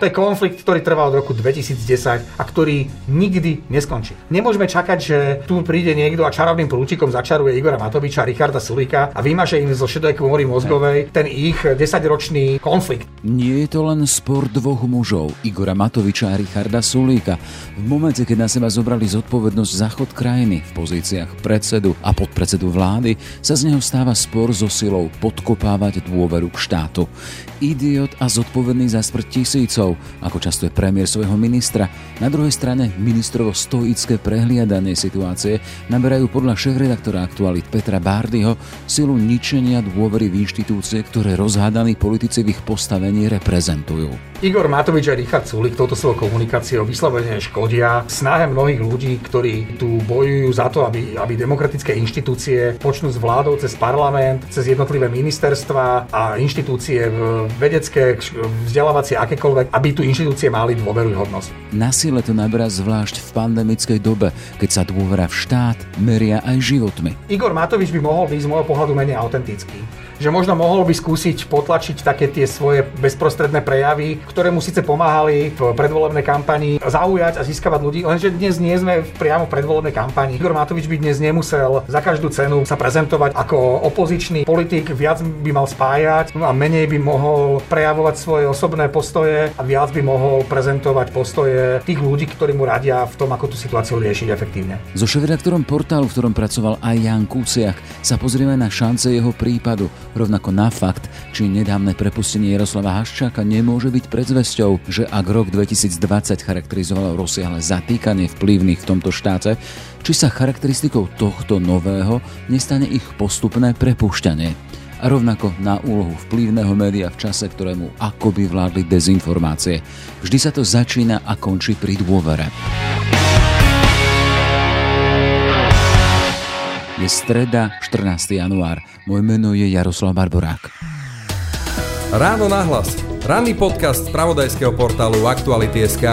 To je konflikt, ktorý trval od roku 2010 a ktorý nikdy neskončí. Nemôžeme čakať, že tu príde niekto a čarovným prútikom začaruje Igora Matoviča, Richarda Sulíka a vymaže im zo šedej kôry mozgovej ten ich 10-ročný konflikt. Nie je to len spor dvoch mužov, Igora Matoviča a Richarda Sulíka. V momente, keď na seba zobrali zodpovednosť za chod krajiny v pozíciách predsedu a podpredsedu vlády, sa z neho stáva spor so silou podkopávať dôveru k štátu. Idiot a zodpovedný za smrť tisícov, ako často je premiér svojho ministra. Na druhej strane ministrovo stoické prehliadanie situácie naberajú podľa šéf-redaktora aktualit Petra Bárdyho silu ničenia dôvery v inštitúcie, ktoré rozhádaní politici v ich postavení reprezentujú. Igor Matovič a Richard Sulik touto svojou komunikáciou vyslovene škodia snahe mnohých ľudí, ktorí tu bojujú za to, aby, aby demokratické inštitúcie počnú s vládou cez parlament, cez jednotlivé ministerstva a inštitúcie vedecké, vzdelávacie, akékoľvek, aby tu inštitúcie mali dôveryhodnosť. Na sile to naberá zvlášť v pandemickej dobe, keď sa dôvera v štát meria aj životmi. Igor Matovič by mohol byť z môjho pohľadu menej autentický že možno mohol by skúsiť potlačiť také tie svoje bezprostredné prejavy, ktoré mu síce pomáhali v predvolebnej kampani zaujať a získavať ľudí, lenže dnes nie sme priamo v predvolebnej kampani. Igor Matovič by dnes nemusel za každú cenu sa prezentovať ako opozičný politik, viac by mal spájať no a menej by mohol prejavovať svoje osobné postoje a viac by mohol prezentovať postoje tých ľudí, ktorí mu radia v tom, ako tú situáciu riešiť efektívne. So šéf-redaktorom portálu, v ktorom pracoval aj Jan Kuciak, sa pozrieme na šance jeho prípadu rovnako na fakt, či nedávne prepustenie Jaroslava Haščáka nemôže byť predzvesťou, že ak rok 2020 charakterizovalo rozsiahle zatýkanie vplyvných v tomto štáte, či sa charakteristikou tohto nového nestane ich postupné prepušťanie a rovnako na úlohu vplyvného média v čase, ktorému akoby vládli dezinformácie. Vždy sa to začína a končí pri dôvere. Je streda, 14. január. Moje meno je Jaroslav Barborák. Ráno nahlas. Ranný podcast z pravodajského portálu Aktuality.sk.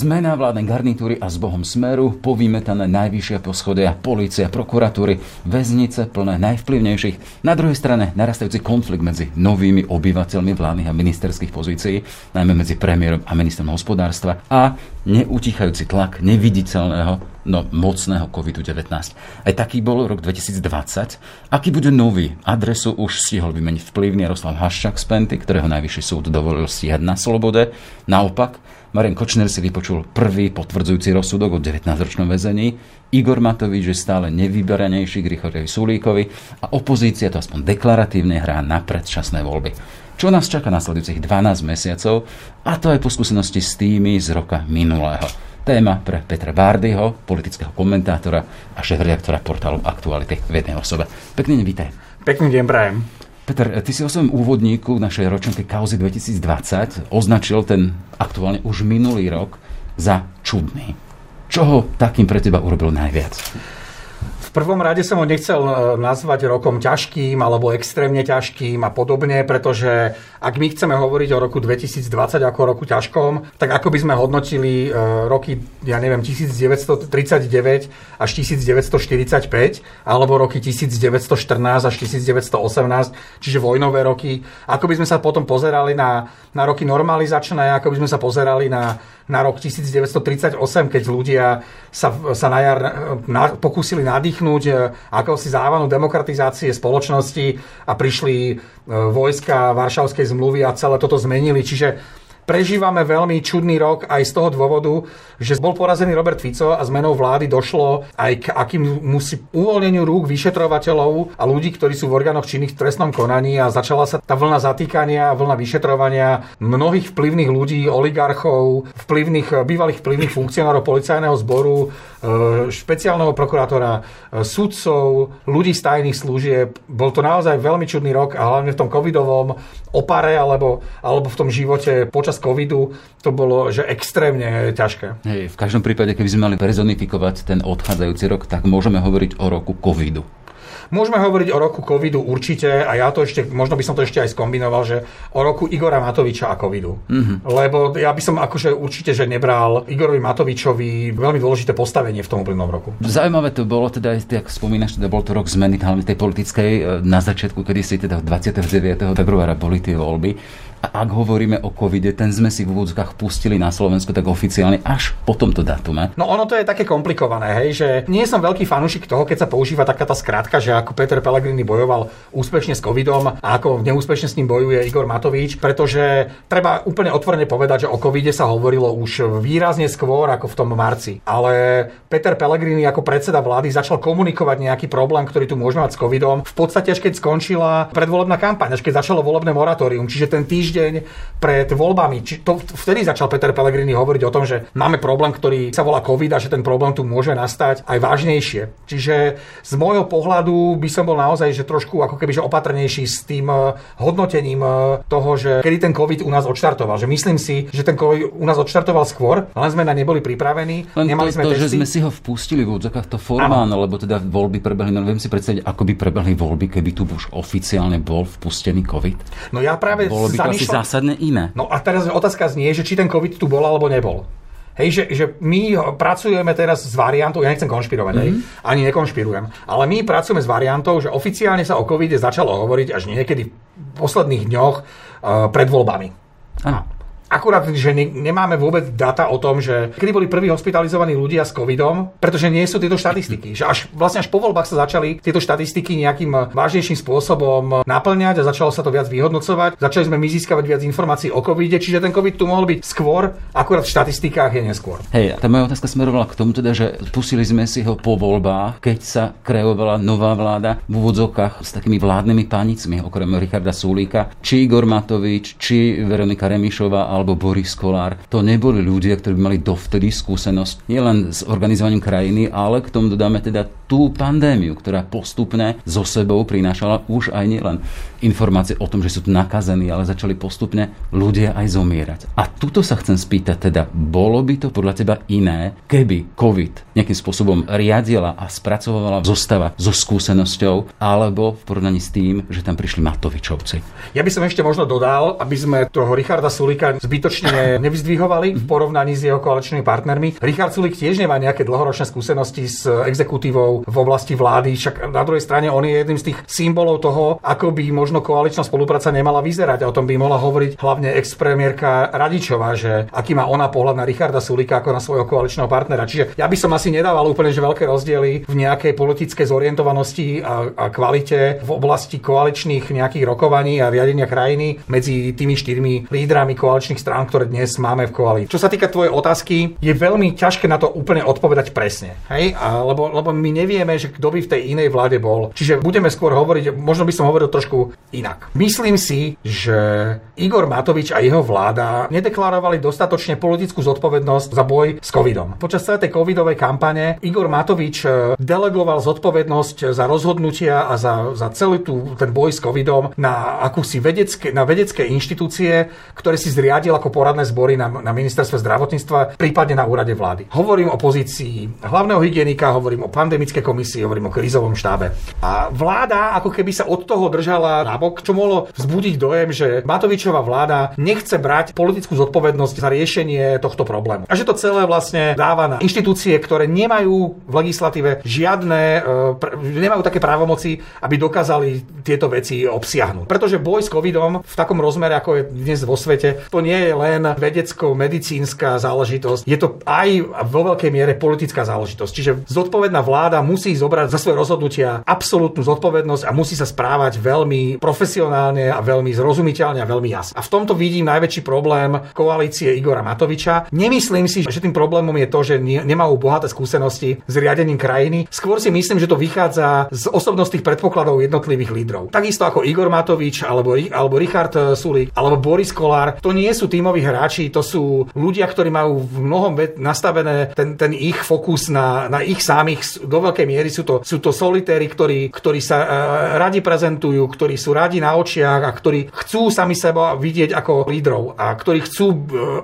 Zmena vládnej garnitúry a s Bohom smeru, povymetané najvyššie poschodia, policia, prokuratúry, väznice plné najvplyvnejších. Na druhej strane narastajúci konflikt medzi novými obyvateľmi vládnych a ministerských pozícií, najmä medzi premiérom a ministrom hospodárstva a neutichajúci tlak neviditeľného no, mocného COVID-19. Aj taký bol rok 2020. Aký bude nový? Adresu už stihol vymeniť vplyvný Jaroslav Haščák z Penty, ktorého najvyšší súd dovolil stíhať na slobode. Naopak, Marian Kočner si vypočul prvý potvrdzujúci rozsudok o 19-ročnom väzení. Igor Matovič je stále nevyberanejší k Richardovi Sulíkovi a opozícia to aspoň deklaratívne hrá na predčasné voľby. Čo nás čaká nasledujúcich 12 mesiacov a to aj po skúsenosti s tými z roka minulého. Téma pre Petra Bárdyho, politického komentátora a šéf-redaktora portálu Aktuality v jednej osobe. Pekný deň, vítaj. Pekný deň, prajem. Peter, ty si o svojom úvodníku našej ročenke Kauzy 2020 označil ten aktuálne už minulý rok za čudný. Čo ho takým pre teba urobil najviac? V prvom rade som ho nechcel e, nazvať rokom ťažkým alebo extrémne ťažkým a podobne, pretože ak my chceme hovoriť o roku 2020 ako roku ťažkom, tak ako by sme hodnotili e, roky, ja neviem, 1939 až 1945 alebo roky 1914 až 1918, čiže vojnové roky, ako by sme sa potom pozerali na, na roky normalizačné, ako by sme sa pozerali na, na rok 1938, keď ľudia sa, sa na jar na, pokúsili nadýchnuť nadýchnuť e, akosi závanu demokratizácie spoločnosti a prišli e, vojska Varšavskej zmluvy a celé toto zmenili. Čiže prežívame veľmi čudný rok aj z toho dôvodu, že bol porazený Robert Fico a zmenou vlády došlo aj k akým musí uvoľneniu rúk vyšetrovateľov a ľudí, ktorí sú v orgánoch činných v trestnom konaní a začala sa tá vlna zatýkania, vlna vyšetrovania mnohých vplyvných ľudí, oligarchov, vplyvných, bývalých vplyvných funkcionárov policajného zboru, e, špeciálneho prokurátora, e, sudcov, ľudí z tajných služieb. Bol to naozaj veľmi čudný rok a hlavne v tom covidovom opare alebo, alebo v tom živote počas covidu to bolo že extrémne ťažké. Hej, v každom prípade, keby sme mali personifikovať ten odchádzajúci rok, tak môžeme hovoriť o roku covidu. Môžeme hovoriť o roku covidu určite a ja to ešte, možno by som to ešte aj skombinoval, že o roku Igora Matoviča a covidu. Mm-hmm. Lebo ja by som akože určite, že nebral Igorovi Matovičovi veľmi dôležité postavenie v tom uplynulom roku. Zaujímavé to bolo, teda, ak spomínaš, teda bol to rok zmeny hlavne tej politickej e, na začiatku, kedy si teda 29. februára boli tie voľby A ak hovoríme o covide, ten sme si v úvodzkách pustili na Slovensku tak oficiálne až po tomto datume. No ono to je také komplikované, hej, že nie som veľký fanúšik toho, keď sa používa taká tá skratka, že ako Peter Pellegrini bojoval úspešne s covidom a ako neúspešne s ním bojuje Igor Matovič, pretože treba úplne otvorene povedať, že o covide sa hovorilo už výrazne skôr ako v tom marci. Ale Peter Pellegrini ako predseda vlády začal komunikovať nejaký problém, ktorý tu môžeme mať s covidom. V podstate až keď skončila predvolebná kampaň, až keď začalo volebné moratórium, čiže ten týždeň pred voľbami, či to, vtedy začal Peter Pellegrini hovoriť o tom, že máme problém, ktorý sa volá covid a že ten problém tu môže nastať aj vážnejšie. Čiže z môjho pohľadu by som bol naozaj že trošku ako keby že opatrnejší s tým eh, hodnotením eh, toho, že kedy ten COVID u nás odštartoval. Že myslím si, že ten COVID u nás odštartoval skôr, len sme na neboli pripravení. Len nemali to, sme to testy. že sme si ho vpustili v odzakách to formálne, lebo teda voľby prebehli, no viem si predstaviť, ako by prebehli voľby, keby tu už oficiálne bol vpustený COVID. No ja práve Bolo by to asi zásadne iné. No a teraz otázka znie, že či ten COVID tu bol alebo nebol. Hej, že, že my pracujeme teraz s variantou, ja nechcem konšpirovať, mm-hmm. hej, mhm. ani nekonšpirujem, ale my pracujeme s variantou, že oficiálne sa o covide začalo hovoriť až niekedy v posledných dňoch uh, pred voľbami. Áno. Akurát, že ne, nemáme vôbec data o tom, že kedy boli prví hospitalizovaní ľudia s covidom, pretože nie sú tieto štatistiky. Že až, vlastne až po voľbách sa začali tieto štatistiky nejakým vážnejším spôsobom naplňať a začalo sa to viac vyhodnocovať. Začali sme my získavať viac informácií o covide, čiže ten covid tu mohol byť skôr, akurát v štatistikách je neskôr. Hej, tá moja otázka smerovala k tomu teda, že pustili sme si ho po voľbách, keď sa kreovala nová vláda v úvodzokách s takými vládnymi panicmi, okrem Richarda Sulíka, či Igor Matovič, či Veronika Remišová, alebo Boris Kolár. To neboli ľudia, ktorí by mali dovtedy skúsenosť nielen s organizovaním krajiny, ale k tomu dodáme teda tú pandémiu, ktorá postupne so sebou prinášala už aj nielen informácie o tom, že sú tu nakazení, ale začali postupne ľudia aj zomierať. A tuto sa chcem spýtať teda, bolo by to podľa teba iné, keby COVID nejakým spôsobom riadila a spracovala zostava so skúsenosťou, alebo v porovnaní s tým, že tam prišli Matovičovci? Ja by som ešte možno dodal, aby sme toho Richarda Sulika zbytočne nevyzdvihovali v porovnaní s jeho koaličnými partnermi. Richard Sulik tiež nemá nejaké dlhoročné skúsenosti s exekutívou v oblasti vlády, však na druhej strane on je jedným z tých symbolov toho, ako by možno koaličná spolupráca nemala vyzerať. A o tom by mohla hovoriť hlavne ex-premiérka Radičová, že aký má ona pohľad na Richarda Sulika ako na svojho koaličného partnera. Čiže ja by som asi nedával úplne že veľké rozdiely v nejakej politickej zorientovanosti a, a kvalite v oblasti koaličných nejakých rokovaní a riadenia krajiny medzi tými štyrmi lídrami koaličných strán, ktoré dnes máme v koalícii. Čo sa týka tvojej otázky, je veľmi ťažké na to úplne odpovedať presne. Hej? A, lebo, lebo my nevieme, že kto by v tej inej vláde bol. Čiže budeme skôr hovoriť, možno by som hovoril trošku inak. Myslím si, že Igor Matovič a jeho vláda nedeklarovali dostatočne politickú zodpovednosť za boj s covidom. Počas celej tej covidovej kampane Igor Matovič e, delegoval zodpovednosť za rozhodnutia a za, za celý tú, ten boj s covidom na akúsi vedecké, na vedecké inštitúcie, ktoré si zriadil riadil ako poradné zbory na, na ministerstve zdravotníctva, prípadne na úrade vlády. Hovorím o pozícii hlavného hygienika, hovorím o pandemickej komisii, hovorím o krízovom štábe. A vláda ako keby sa od toho držala nabok, čo mohlo vzbudiť dojem, že Matovičová vláda nechce brať politickú zodpovednosť za riešenie tohto problému. A že to celé vlastne dáva na inštitúcie, ktoré nemajú v legislatíve žiadne, e, nemajú také právomoci, aby dokázali tieto veci obsiahnuť. Pretože boj s covidom v takom rozmere, ako je dnes vo svete, to nie je len vedecko-medicínska záležitosť, je to aj vo veľkej miere politická záležitosť. Čiže zodpovedná vláda musí zobrať za svoje rozhodnutia absolútnu zodpovednosť a musí sa správať veľmi profesionálne a veľmi zrozumiteľne a veľmi jasne. A v tomto vidím najväčší problém koalície Igora Matoviča. Nemyslím si, že tým problémom je to, že nemajú bohaté skúsenosti s riadením krajiny. Skôr si myslím, že to vychádza z osobnostných predpokladov jednotlivých lídrov. Takisto ako Igor Matovič, alebo, alebo Richard Sulík, alebo Boris Kolár, to nie sú tímoví hráči, to sú ľudia, ktorí majú v mnohom nastavené ten, ten ich fokus na, na ich samých. Do veľkej miery sú to, sú to solitéri, ktorí, ktorí sa uh, radi prezentujú, ktorí sú radi na očiach a ktorí chcú sami seba vidieť ako lídrov a ktorí chcú uh,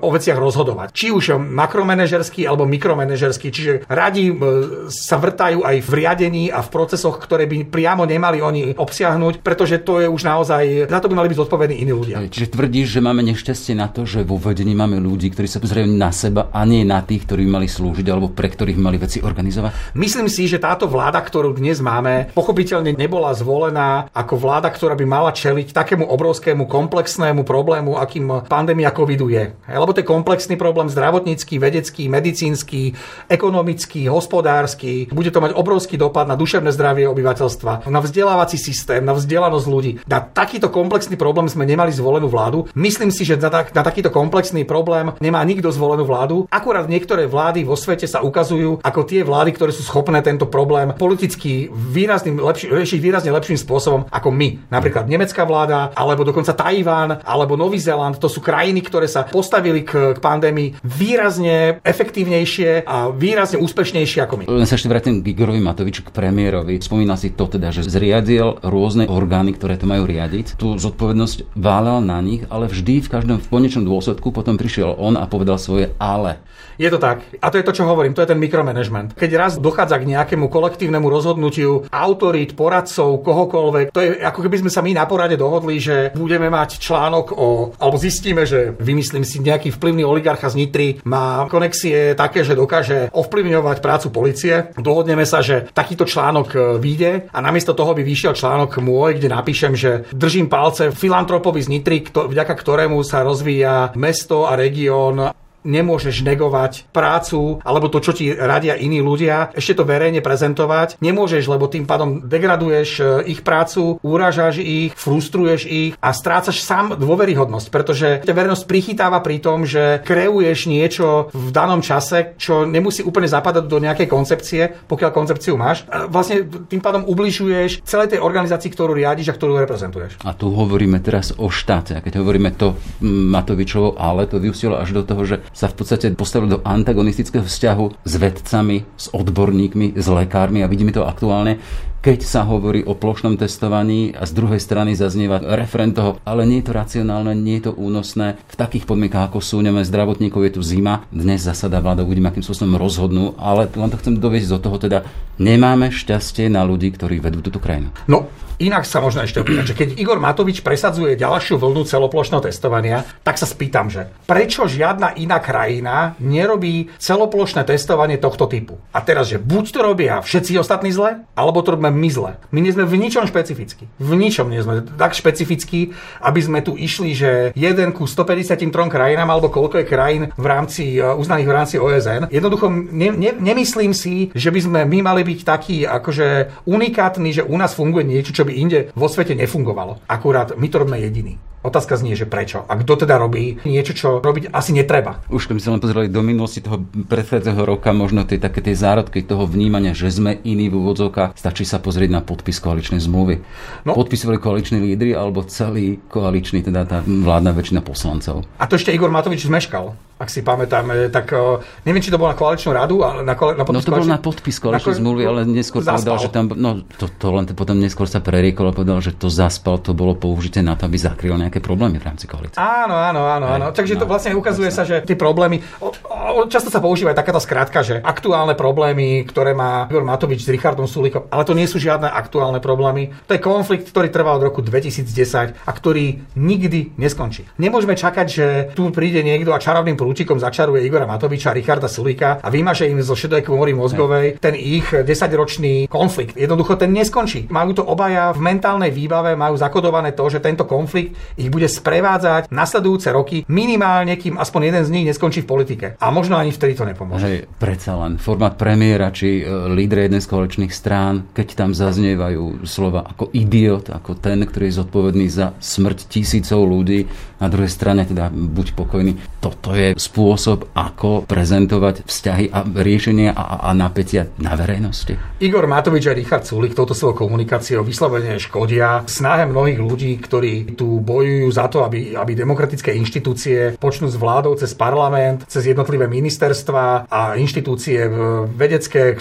o veciach rozhodovať. Či už makromanežerský alebo mikromanežerský, čiže radi uh, sa vrtajú aj v riadení a v procesoch, ktoré by priamo nemali oni obsiahnuť, pretože to je už naozaj, za to by mali byť zodpovední iní ľudia. Čiže tvrdíš, že máme nešťastie na na to, že vo vedení máme ľudí, ktorí sa pozerajú na seba a nie na tých, ktorí mali slúžiť alebo pre ktorých mali veci organizovať? Myslím si, že táto vláda, ktorú dnes máme, pochopiteľne nebola zvolená ako vláda, ktorá by mala čeliť takému obrovskému komplexnému problému, akým pandémia covidu je. Lebo to je komplexný problém zdravotnícky, vedecký, medicínsky, ekonomický, hospodársky. Bude to mať obrovský dopad na duševné zdravie obyvateľstva, na vzdelávací systém, na vzdelanosť ľudí. Na takýto komplexný problém sme nemali zvolenú vládu. Myslím si, že na, tak, na takýto komplexný problém nemá nikto zvolenú vládu. Akurát niektoré vlády vo svete sa ukazujú ako tie vlády, ktoré sú schopné tento problém politicky výrazným lepší, riešiť výrazne lepším spôsobom ako my. Napríklad nemecká vláda, alebo dokonca Tajván, alebo Nový Zéland. To sú krajiny, ktoré sa postavili k, k pandémii výrazne efektívnejšie a výrazne úspešnejšie ako my. Len sa ešte vrátim k Igorovi Matoviču, k premiérovi. Spomína si to teda, že zriadil rôzne orgány, ktoré to majú riadiť. Tu zodpovednosť válal na nich, ale vždy v každom v konečnom dôsledku potom prišiel on a povedal svoje ale. Je to tak. A to je to, čo hovorím. To je ten mikromanagement. Keď raz dochádza k nejakému kolektívnemu rozhodnutiu autorít, poradcov, kohokoľvek, to je ako keby sme sa my na porade dohodli, že budeme mať článok o, alebo zistíme, že vymyslím si nejaký vplyvný oligarcha z Nitry má konexie také, že dokáže ovplyvňovať prácu policie. Dohodneme sa, že takýto článok e, vyjde a namiesto toho by vyšiel článok môj, kde napíšem, že držím palce filantropovi z Nitry, vďaka ktorému sa rozvíja mesto a región nemôžeš negovať prácu alebo to, čo ti radia iní ľudia, ešte to verejne prezentovať. Nemôžeš, lebo tým pádom degraduješ e, ich prácu, úražaš ich, frustruješ ich a strácaš sám dôveryhodnosť, pretože ťa verejnosť prichytáva pri tom, že kreuješ niečo v danom čase, čo nemusí úplne zapadať do nejakej koncepcie, pokiaľ koncepciu máš. Vlastne tým pádom ubližuješ celej tej organizácii, ktorú riadiš a ktorú reprezentuješ. A tu hovoríme teraz o štáte. A keď hovoríme to Matovičovo, ale to vyústilo až do toho, že sa v podstate postavili do antagonistického vzťahu s vedcami, s odborníkmi, s lekármi a vidíme to aktuálne, keď sa hovorí o plošnom testovaní a z druhej strany zaznieva referent toho, ale nie je to racionálne, nie je to únosné. V takých podmienkach, ako sú neviem, zdravotníkov, je tu zima, dnes zasada vláda, uvidíme, akým spôsobom rozhodnú, ale len to chcem doviesť do toho, teda nemáme šťastie na ľudí, ktorí vedú túto krajinu. No, Inak sa možno ešte opýtať, že keď Igor Matovič presadzuje ďalšiu vlnu celoplošného testovania, tak sa spýtam, že prečo žiadna iná krajina nerobí celoplošné testovanie tohto typu? A teraz, že buď to robia všetci ostatní zle, alebo to robíme my zle. My nie sme v ničom špecificky. V ničom nie sme tak špecificky, aby sme tu išli, že jeden ku 153 krajinám, alebo koľko je krajín v rámci, uh, uznaných v rámci OSN. Jednoducho ne, ne, nemyslím si, že by sme my mali byť takí akože unikátni, že u nás funguje niečo, čo by inde vo svete nefungovalo. Akurát my to robíme jediný. Otázka znie, že prečo. A kto teda robí niečo, čo robiť asi netreba. Už keby sme len pozerali do minulosti toho predchádzajúceho roka, možno tie také tie zárodky toho vnímania, že sme iní v úvodzovkách, stačí sa pozrieť na podpis koaličnej zmluvy. No. Podpisovali koaliční lídry alebo celý koaličný, teda tá vládna väčšina poslancov. A to ešte Igor Matovič zmeškal ak si pamätáme, tak uh, neviem, či to bolo na koaličnú radu, ale na, na podpis No to bolo na podpis koaličnej zmluvy, ale neskôr zaspal. povedal, že tam, no to, to len potom neskôr sa preriekol a povedal, že to zaspal, to bolo použité na to, aby zakryl nejaké problémy v rámci koalície. Áno, áno, áno, áno. Takže no, to vlastne ukazuje sa, že tie problémy, o, o, často sa používa aj takáto skrátka, že aktuálne problémy, ktoré má Igor Matovič s Richardom Sulíkom, ale to nie sú žiadne aktuálne problémy. To je konflikt, ktorý trval od roku 2010 a ktorý nikdy neskončí. Nemôžeme čakať, že tu príde niekto a čarovným prúčikom začaruje Igora Matoviča a Richarda Sulíka a vymaže im zo šedej kôry mozgovej ten ich 10-ročný konflikt. Jednoducho ten neskončí. Majú to obaja v mentálnej výbave, majú zakodované to, že tento konflikt ich bude sprevádzať nasledujúce roky minimálne, kým aspoň jeden z nich neskončí v politike. A možno ani vtedy to nepomôže. Hej, predsa len formát premiéra či e, lídre jednej z koaličných strán, keď tam zaznievajú slova ako idiot, ako ten, ktorý je zodpovedný za smrť tisícov ľudí, na druhej strane teda buď pokojný. Toto je spôsob, ako prezentovať vzťahy a riešenia a, a napätia na verejnosti. Igor Matovič a Richard Sulik touto svojou komunikáciou vyslovene škodia snahe mnohých ľudí, ktorí tu bojujú za to, aby, aby demokratické inštitúcie počnú s vládou cez parlament, cez jednotlivé ministerstva a inštitúcie vedecké,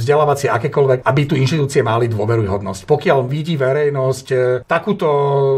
vzdelávacie, akékoľvek, aby tu inštitúcie mali dôveryhodnosť. Pokiaľ vidí verejnosť e, takúto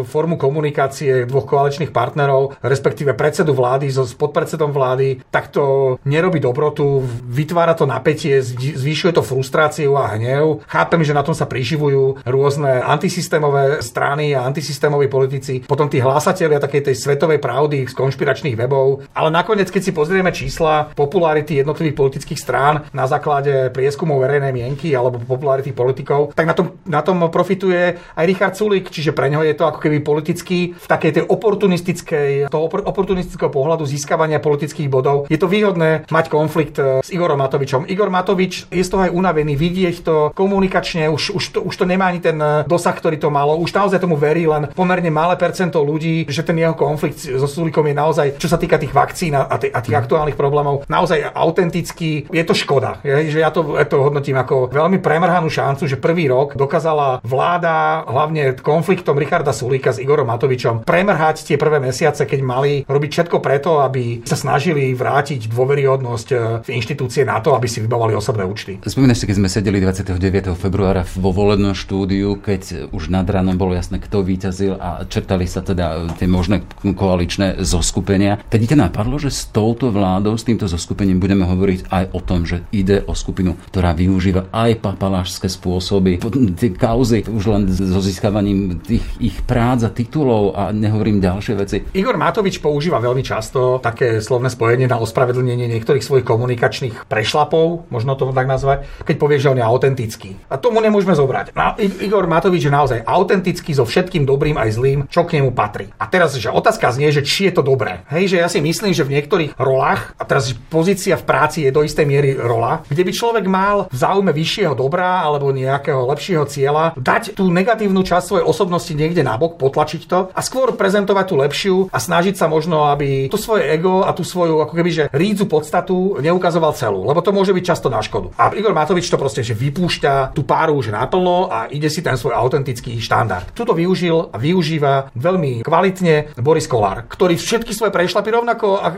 formu komunikácie dvoch koaličných partnerov, respektíve predsedu vlády so podpredsedom vlády, tak to nerobí dobrotu, vytvára to napätie, zvýšuje to frustráciu a hnev. Chápem, že na tom sa priživujú rôzne antisystémové strany a antisystémoví politici. Potom tí hlásatelia takej tej svetovej pravdy z konšpiračných webov. Ale nakoniec, keď si pozrieme čísla popularity jednotlivých politických strán na základe prieskumov verejnej mienky alebo popularity politikov, tak na tom, na tom profituje aj Richard Sulik, čiže pre neho je to ako keby politicky v takej tej oportunistickej, toho oportunistického pohľadu získavania politických bodov. Je to výhodné mať konflikt e, s Igorom Matovičom. Igor Matovič je z toho aj unavený, vidieť to komunikačne, už, už, to, už to nemá ani ten e, dosah, ktorý to malo. Už naozaj tomu verí len pomerne malé percento ľudí, že ten jeho konflikt so Sulikom je naozaj, čo sa týka tých vakcín a, tých, a tých aktuálnych problémov, naozaj autentický. Je to škoda, je, že ja to, ja to hodnotím ako veľmi premrhanú šancu, že prvý rok dokázala vláda, hlavne konfliktom Richarda Sulíka s Igorom Matovičom, premrhať tie prvé mesiace, keď mali robiť všetko preto, aby sa snažili vrátiť dôveryhodnosť e, v inštitúcie na to, aby si vybavali osobné účty. Spomínaš si, keď sme sedeli 29. februára vo volebnom štúdiu, keď už nad ránom bolo jasné, kto víťazil a črtali sa teda tie možné koaličné zoskupenia. Tedy ťa napadlo, že s touto vládou, s týmto zoskupením budeme hovoriť aj o tom, že ide o skupinu, ktorá využíva aj papalášské spôsoby, tie kauzy už len so získavaním tých ich prác a titulov a nehovorím ďalšie veci. Igor Matovič používa veľmi často také slovné spojenie na ospravedlnenie niektorých svojich komunikačných prešlapov, možno to tak nazvať, keď povie, že on je autentický. A tomu nemôžeme zobrať. No, Igor Matovič je naozaj autentický so všetkým dobrým aj zlým, čo k nemu patrí. A teraz, že otázka znie, že či je to dobré. Hej, že ja si myslím, že v niektorých rolách, a teraz pozícia v práci je do istej miery rola, kde by človek mal v záujme vyššieho dobra alebo nejakého lepšieho cieľa dať tú negatívnu časť svojej osobnosti niekde nabok, potlačiť to a skôr prezentovať tú lepšiu a snažiť sa možno, aby to svoje ego a tú svoju ako keby, že rídzu podstatu neukazoval celú, lebo to môže byť často na škodu. A Igor Matovič to proste že vypúšťa tú páru už naplno a ide si ten svoj autentický štandard. Tuto využil a využíva veľmi kvalitne Boris Kolár, ktorý všetky svoje prešlapy rovnako a, a,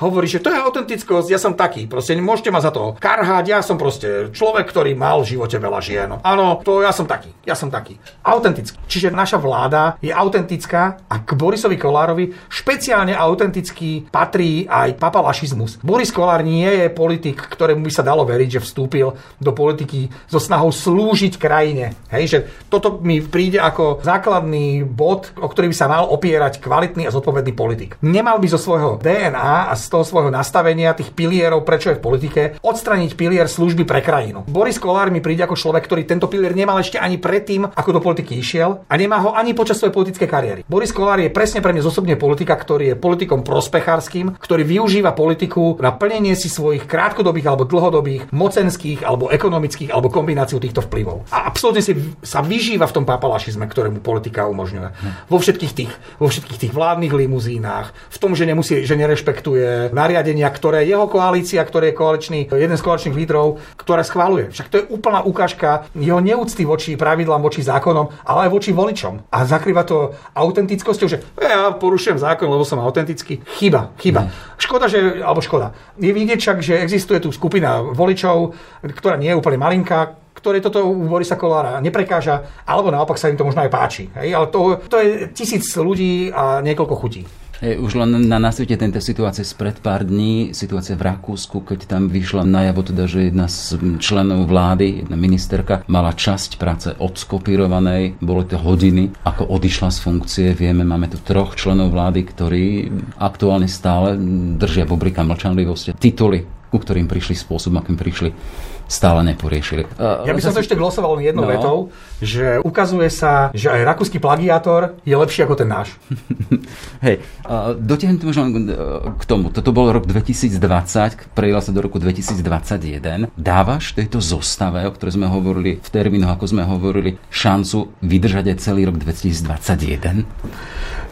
hovorí, že to je autentickosť, ja som taký, proste môžete ma za to karhať, ja som proste človek, ktorý mal v živote veľa žien. Áno, to ja som taký, ja som taký. Autentický. Čiže naša vláda je autentická a k Borisovi Kolárovi špeciálne autentický patrí aj papalašizmus. Boris Kolár nie je politik, ktorému by sa dalo veriť, že vstúpil do politiky so snahou slúžiť krajine. Hej, že toto mi príde ako základný bod, o ktorý by sa mal opierať kvalitný a zodpovedný politik. Nemal by zo svojho DNA a z toho svojho nastavenia tých pilierov, prečo je v politike, odstraniť pilier služby pre krajinu. Boris Kolár mi príde ako človek, ktorý tento pilier nemal ešte ani predtým, ako do politiky išiel a nemá ho ani počas svojej politickej kariéry. Boris Kolár je presne pre mňa zosobne politika, ktorý je politikom prospechárským, ktorý využíva politiku na plnenie si svojich krátkodobých alebo dlhodobých mocenských alebo ekonomických alebo kombináciu týchto vplyvov. A absolútne si sa vyžíva v tom papalašizme, ktorému politika umožňuje. Vo všetkých tých, vo všetkých tých vládnych limuzínach, v tom, že, nemusí, že nerešpektuje nariadenia, ktoré jeho koalícia, ktorý je koaličný, jeden z koaličných lídrov, ktoré schváluje. Však to je úplná ukážka jeho neúcty voči pravidlám, voči zákonom, ale aj voči voličom. A zakrýva to autentickosťou, že ja porušujem zákon, lebo som autentický. Chyba, chyba. Mm. Škoda, že, alebo škoda. Je vidieť však, že existuje tu skupina voličov, ktorá nie je úplne malinká, ktoré toto u Borisa Kolára neprekáža, alebo naopak sa im to možno aj páči. Hej? Ale to, to je tisíc ľudí a niekoľko chutí. Už len na nasvete tento situácie spred pár dní, situácia v Rakúsku, keď tam vyšla najavo teda, že jedna z členov vlády, jedna ministerka, mala časť práce odskopírovanej, bolo to hodiny, ako odišla z funkcie. Vieme, máme tu troch členov vlády, ktorí aktuálne stále držia bobrika mlčanlivosti. Tituly, ku ktorým prišli spôsobom, akým prišli stále neporiešili. Ja by som to ešte glosoval jednou no. vetou, že ukazuje sa, že aj rakúsky plagiátor je lepší ako ten náš. Hej, dotiahnem to možno k tomu. Toto bol rok 2020, prejela sa do roku 2021. Dávaš tejto zostave, o ktorej sme hovorili v termínoch, ako sme hovorili, šancu vydržať aj celý rok 2021?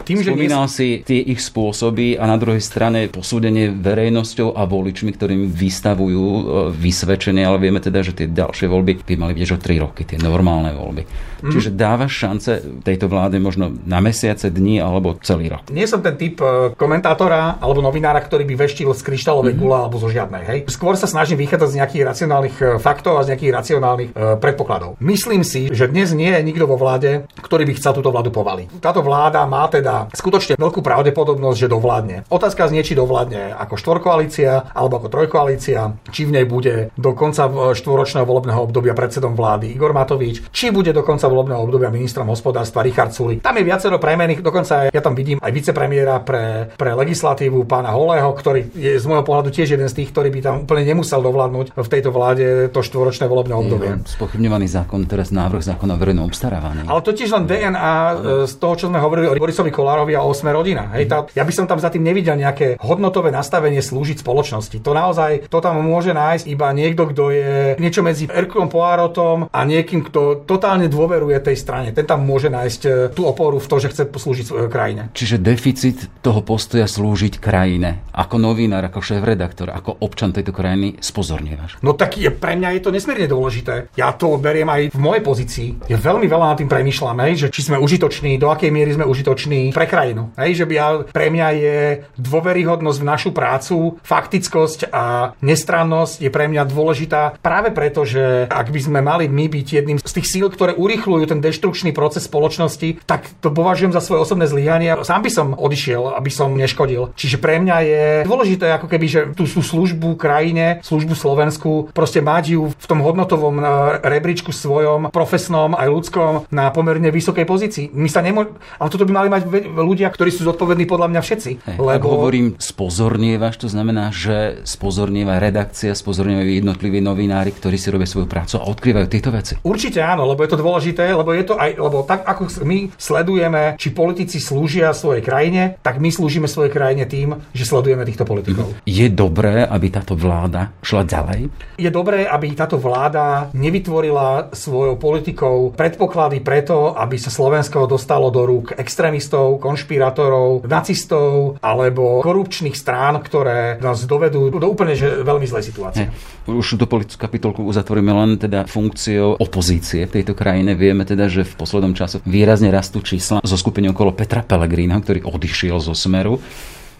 Tým, že Spomínal dnes... si tie ich spôsoby a na druhej strane posúdenie verejnosťou a voličmi, ktorým vystavujú e, vysvedčenie, ale vieme teda, že tie ďalšie voľby by mali byť o 3 roky, tie normálne voľby. Mm. Čiže dávaš šance tejto vláde možno na mesiace, dni alebo celý rok. Nie som ten typ e, komentátora alebo novinára, ktorý by veštil z kryštálovej mm. gule alebo zo žiadnej. Hej. Skôr sa snažím vychádzať z nejakých racionálnych e, faktov a z nejakých racionálnych uh, predpokladov. Myslím si, že dnes nie je nikto vo vláde, ktorý by chcel túto vládu povaliť. Táto vláda má teda skutočne veľkú pravdepodobnosť, že dovládne. Otázka znie, či dovládne ako štvorkoalícia alebo ako trojkoalícia, či v nej bude do konca štvoročného volebného obdobia predsedom vlády Igor Matovič, či bude do konca volebného obdobia ministrom hospodárstva Richard Sulik. Tam je viacero premených, dokonca ja tam vidím aj vicepremiéra pre, pre legislatívu pána Holého, ktorý je z môjho pohľadu tiež jeden z tých, ktorý by tam úplne nemusel dovládnuť v tejto vláde to štvoročné volebné obdobie. Spochybňovaný zákon, teraz návrh zákona o verejnom obstarávaní. Ale to tiež len DNA e, z toho, čo sme hovorili o Borisovi Kolárovi a o Osme rodina. Hej, tá, ja by som tam za tým nevidel nejaké hodnotové nastavenie slúžiť spoločnosti. To naozaj, to tam môže nájsť iba niekto, kto je niečo medzi Erkulom Poirotom a niekým, kto totálne dôveruje tej strane. Ten tam môže nájsť e, tú oporu v to, že chce poslúžiť svojej krajine. Čiže deficit toho postoja slúžiť krajine. Ako novinár, ako šéf-redaktor, ako občan tejto krajiny spozornievaš. No tak je, pre mňa je to nesmierne dôležité. Ja to beriem aj v mojej pozícii. Je veľmi veľa nad tým premyšľame, že či sme užitoční, do akej miery sme užitoční pre krajinu. Hej, že by ja, pre mňa je dôveryhodnosť v našu prácu, faktickosť a nestrannosť je pre mňa dôležitá práve preto, že ak by sme mali my byť jedným z tých síl, ktoré urýchľujú ten deštrukčný proces spoločnosti, tak to považujem za svoje osobné zlyhanie. Sám by som odišiel, aby som neškodil. Čiže pre mňa je dôležité ako keby, že tú, tú službu krajine, službu Slovensku, proste mať ju v tom hodnotovom eh, rebríčku svojom, profesnom aj ľudskom na pomerne vysokej pozícii. My sa nemô... Ale toto by mali mať ľudia, ktorí sú zodpovední podľa mňa všetci. Hey, lebo... Ak hovorím spozornievaš, to znamená, že spozornieva redakcia, spozornievajú jednotliví novinári, ktorí si robia svoju prácu a odkrývajú tieto veci. Určite áno, lebo je to dôležité, lebo je to aj, lebo tak ako my sledujeme, či politici slúžia svojej krajine, tak my slúžime svojej krajine tým, že sledujeme týchto politikov. Je dobré, aby táto vláda šla ďalej? Je dobré, aby táto vláda nevytvorila svojou politikou predpoklady preto, aby sa Slovensko dostalo do rúk extrémistov, konšpirátorov, nacistov alebo korupčných strán, ktoré nás dovedú do úplne že veľmi zlej situácie. Už tú politickú kapitolku uzatvoríme len teda funkciou opozície v tejto krajine. Vieme teda, že v poslednom čase výrazne rastú čísla zo skupiny okolo Petra Pellegrina, ktorý odišiel zo Smeru.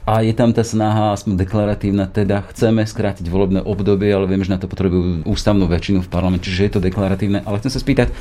A je tam tá snaha, aspoň deklaratívna, teda chceme skrátiť volebné obdobie, ale viem, že na to potrebujú ústavnú väčšinu v parlamente, čiže je to deklaratívne. Ale chcem sa spýtať,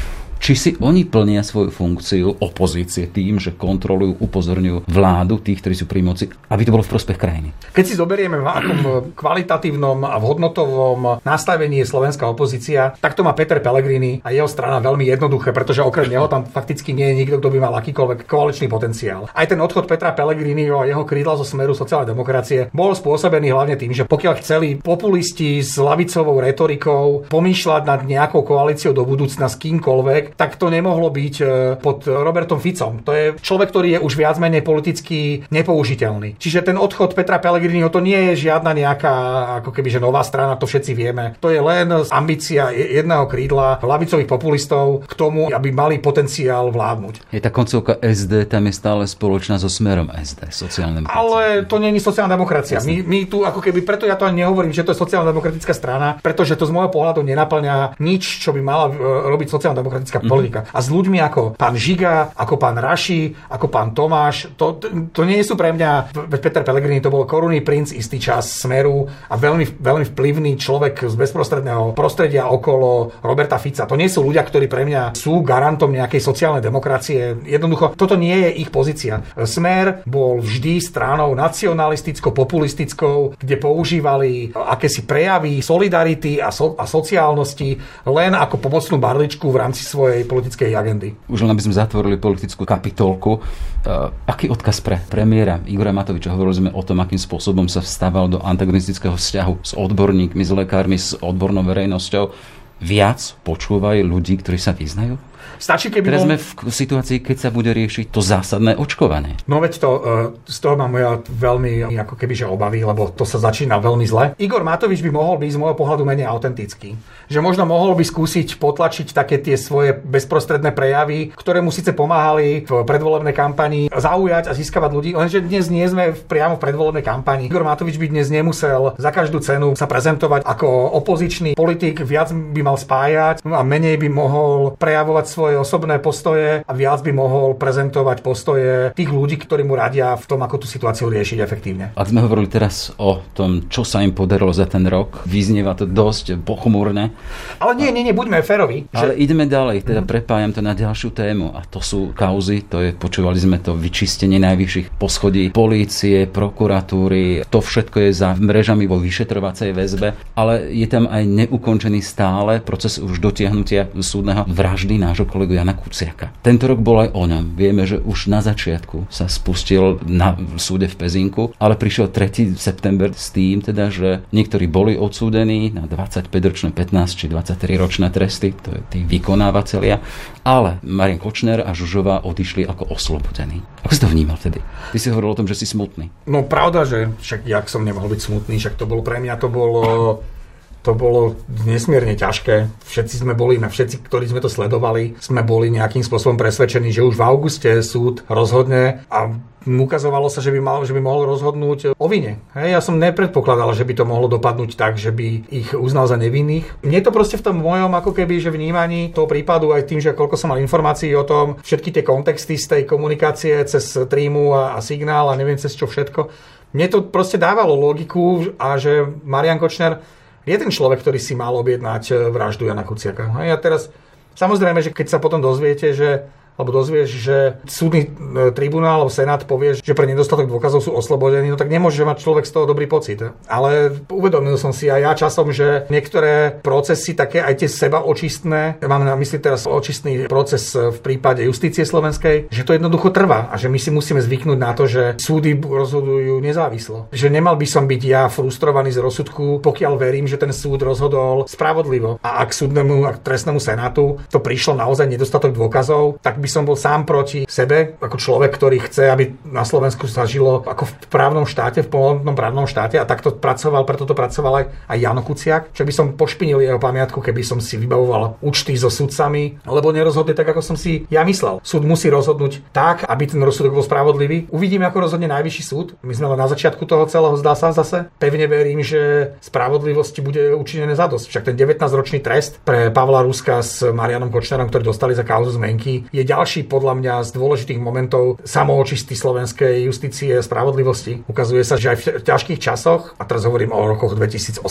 či si oni plnia svoju funkciu opozície tým, že kontrolujú, upozorňujú vládu, tých, ktorí sú pri moci, aby to bolo v prospech krajiny. Keď si zoberieme v akom kvalitatívnom a v hodnotovom nastavení je slovenská opozícia, tak to má Peter Pellegrini a jeho strana veľmi jednoduché, pretože okrem neho tam fakticky nie je nikto, kto by mal akýkoľvek koaličný potenciál. Aj ten odchod Petra Pellegrini a jeho krídla zo smeru sociálnej demokracie bol spôsobený hlavne tým, že pokiaľ chceli populisti s lavicovou retorikou pomýšľať nad nejakou koalíciou do budúcna s kýmkoľvek, tak to nemohlo byť e, pod Robertom Ficom. To je človek, ktorý je už viac menej politicky nepoužiteľný. Čiže ten odchod Petra Pellegriniho to nie je žiadna nejaká ako keby že nová strana, to všetci vieme. To je len ambícia jedného krídla lavicových populistov k tomu, aby mali potenciál vládnuť. Je tá koncovka SD tam je stále spoločná so smerom SD, sociálnym. Ale to je sociálna demokracia. My, my tu ako keby, preto ja to ani nehovorím, že to je sociálna demokratická strana, pretože to z môjho pohľadu nenaplňa nič, čo by mala e, robiť sociálna demokratická mm-hmm. politika. A s ľuďmi ako pán Žiga, ako pán Raši, ako pán Tomáš, to, to nie sú pre mňa, Peter Pellegrini to bol korunný princ istý čas Smeru a veľmi, veľmi vplyvný človek z bezprostredného prostredia okolo Roberta Fica. To nie sú ľudia, ktorí pre mňa sú garantom nejakej sociálnej demokracie. Jednoducho, toto nie je ich pozícia. Smer bol vždy stranou nacionalisticko-populistickou, kde používali akési prejavy solidarity a, so, a sociálnosti len ako pomocnú barličku v rámci svojej politickej agendy. Už len aby sme zatvorili politickú kapitolku, uh, aký odkaz pre premiéra Igora Matoviča? Hovorili sme o tom, akým spôsobom sa vstával do antagonistického vzťahu s odborníkmi, s lekármi, s odbornou verejnosťou. Viac počúvajú ľudí, ktorí sa vyznajú? Stačí, keby Teraz bol... sme v situácii, keď sa bude riešiť to zásadné očkovanie. No veď to, e, z toho mám ja veľmi ako keby, že obavy, lebo to sa začína veľmi zle. Igor Matovič by mohol byť z môjho pohľadu menej autentický. Že možno mohol by skúsiť potlačiť také tie svoje bezprostredné prejavy, ktoré mu síce pomáhali v predvolebnej kampani zaujať a získavať ľudí, lenže dnes nie sme priamo v predvolebnej kampani. Igor Matovič by dnes nemusel za každú cenu sa prezentovať ako opozičný politik, viac by mal spájať a menej by mohol prejavovať svoj svoje osobné postoje a viac by mohol prezentovať postoje tých ľudí, ktorí mu radia v tom, ako tú situáciu riešiť efektívne. Ak sme hovorili teraz o tom, čo sa im podarilo za ten rok, vyznieva to dosť pochmúrne. Ale nie, nie, nie, buďme férovi. Ale že... ideme ďalej, teda prepájam to na ďalšiu tému a to sú kauzy, to je, počúvali sme to, vyčistenie najvyšších poschodí polície, prokuratúry, to všetko je za mrežami vo vyšetrovacej väzbe, ale je tam aj neukončený stále proces už dotiahnutia súdneho vraždy nášho kolegu Jana Kuciaka. Tento rok bol aj o ňom. Vieme, že už na začiatku sa spustil na súde v Pezinku, ale prišiel 3. september s tým teda, že niektorí boli odsúdení na 25-ročné, 15 či 23-ročné tresty, to je tí vykonávateľia, ale Marian Kočner a Žužová odišli ako oslobodení. Ako si to vnímal vtedy? Ty si hovoril o tom, že si smutný. No pravda, že však jak som nemohol byť smutný, však to bolo pre mňa, to bolo to bolo nesmierne ťažké. Všetci sme boli, na všetci, ktorí sme to sledovali, sme boli nejakým spôsobom presvedčení, že už v auguste súd rozhodne a ukazovalo sa, že by, mal, že by mohol rozhodnúť o vine. Hej, ja som nepredpokladal, že by to mohlo dopadnúť tak, že by ich uznal za nevinných. Mne to proste v tom mojom ako keby, že vnímaní toho prípadu aj tým, že koľko som mal informácií o tom, všetky tie kontexty z tej komunikácie cez Trímu a, a signál a neviem cez čo všetko, mne to proste dávalo logiku a že Marian Kočner je ten človek, ktorý si mal objednať eh, vraždu Jana Kuciaka. A ja teraz, samozrejme, že keď sa potom dozviete, že alebo dozvieš, že súdny e, tribunál alebo senát povie, že pre nedostatok dôkazov sú oslobodení, no tak nemôže mať človek z toho dobrý pocit. Ale uvedomil som si aj ja časom, že niektoré procesy, také aj tie seba očistné, mám na mysli teraz očistný proces v prípade justície slovenskej, že to jednoducho trvá a že my si musíme zvyknúť na to, že súdy rozhodujú nezávislo. Že nemal by som byť ja frustrovaný z rozsudku, pokiaľ verím, že ten súd rozhodol spravodlivo. A ak súdnemu, ak trestnému senátu to prišlo naozaj nedostatok dôkazov, tak by som bol sám proti sebe, ako človek, ktorý chce, aby na Slovensku sa žilo ako v právnom štáte, v plnohodnotnom právnom štáte a takto pracoval, preto to pracoval aj, aj Jano Kuciak, že by som pošpinil jeho pamiatku, keby som si vybavoval účty so sudcami, lebo nerozhodli tak, ako som si ja myslel. Súd musí rozhodnúť tak, aby ten rozsudok bol spravodlivý. Uvidíme, ako rozhodne najvyšší súd. My sme na začiatku toho celého, zdá sa zase. Pevne verím, že spravodlivosti bude učinené zadosť. Však ten 19-ročný trest pre Pavla Ruska s Marianom Kočnerom, ktorí dostali za kauzu zmenky, je ďalší podľa mňa z dôležitých momentov samoočisty slovenskej justície a spravodlivosti. Ukazuje sa, že aj v ťažkých časoch, a teraz hovorím o rokoch 2018,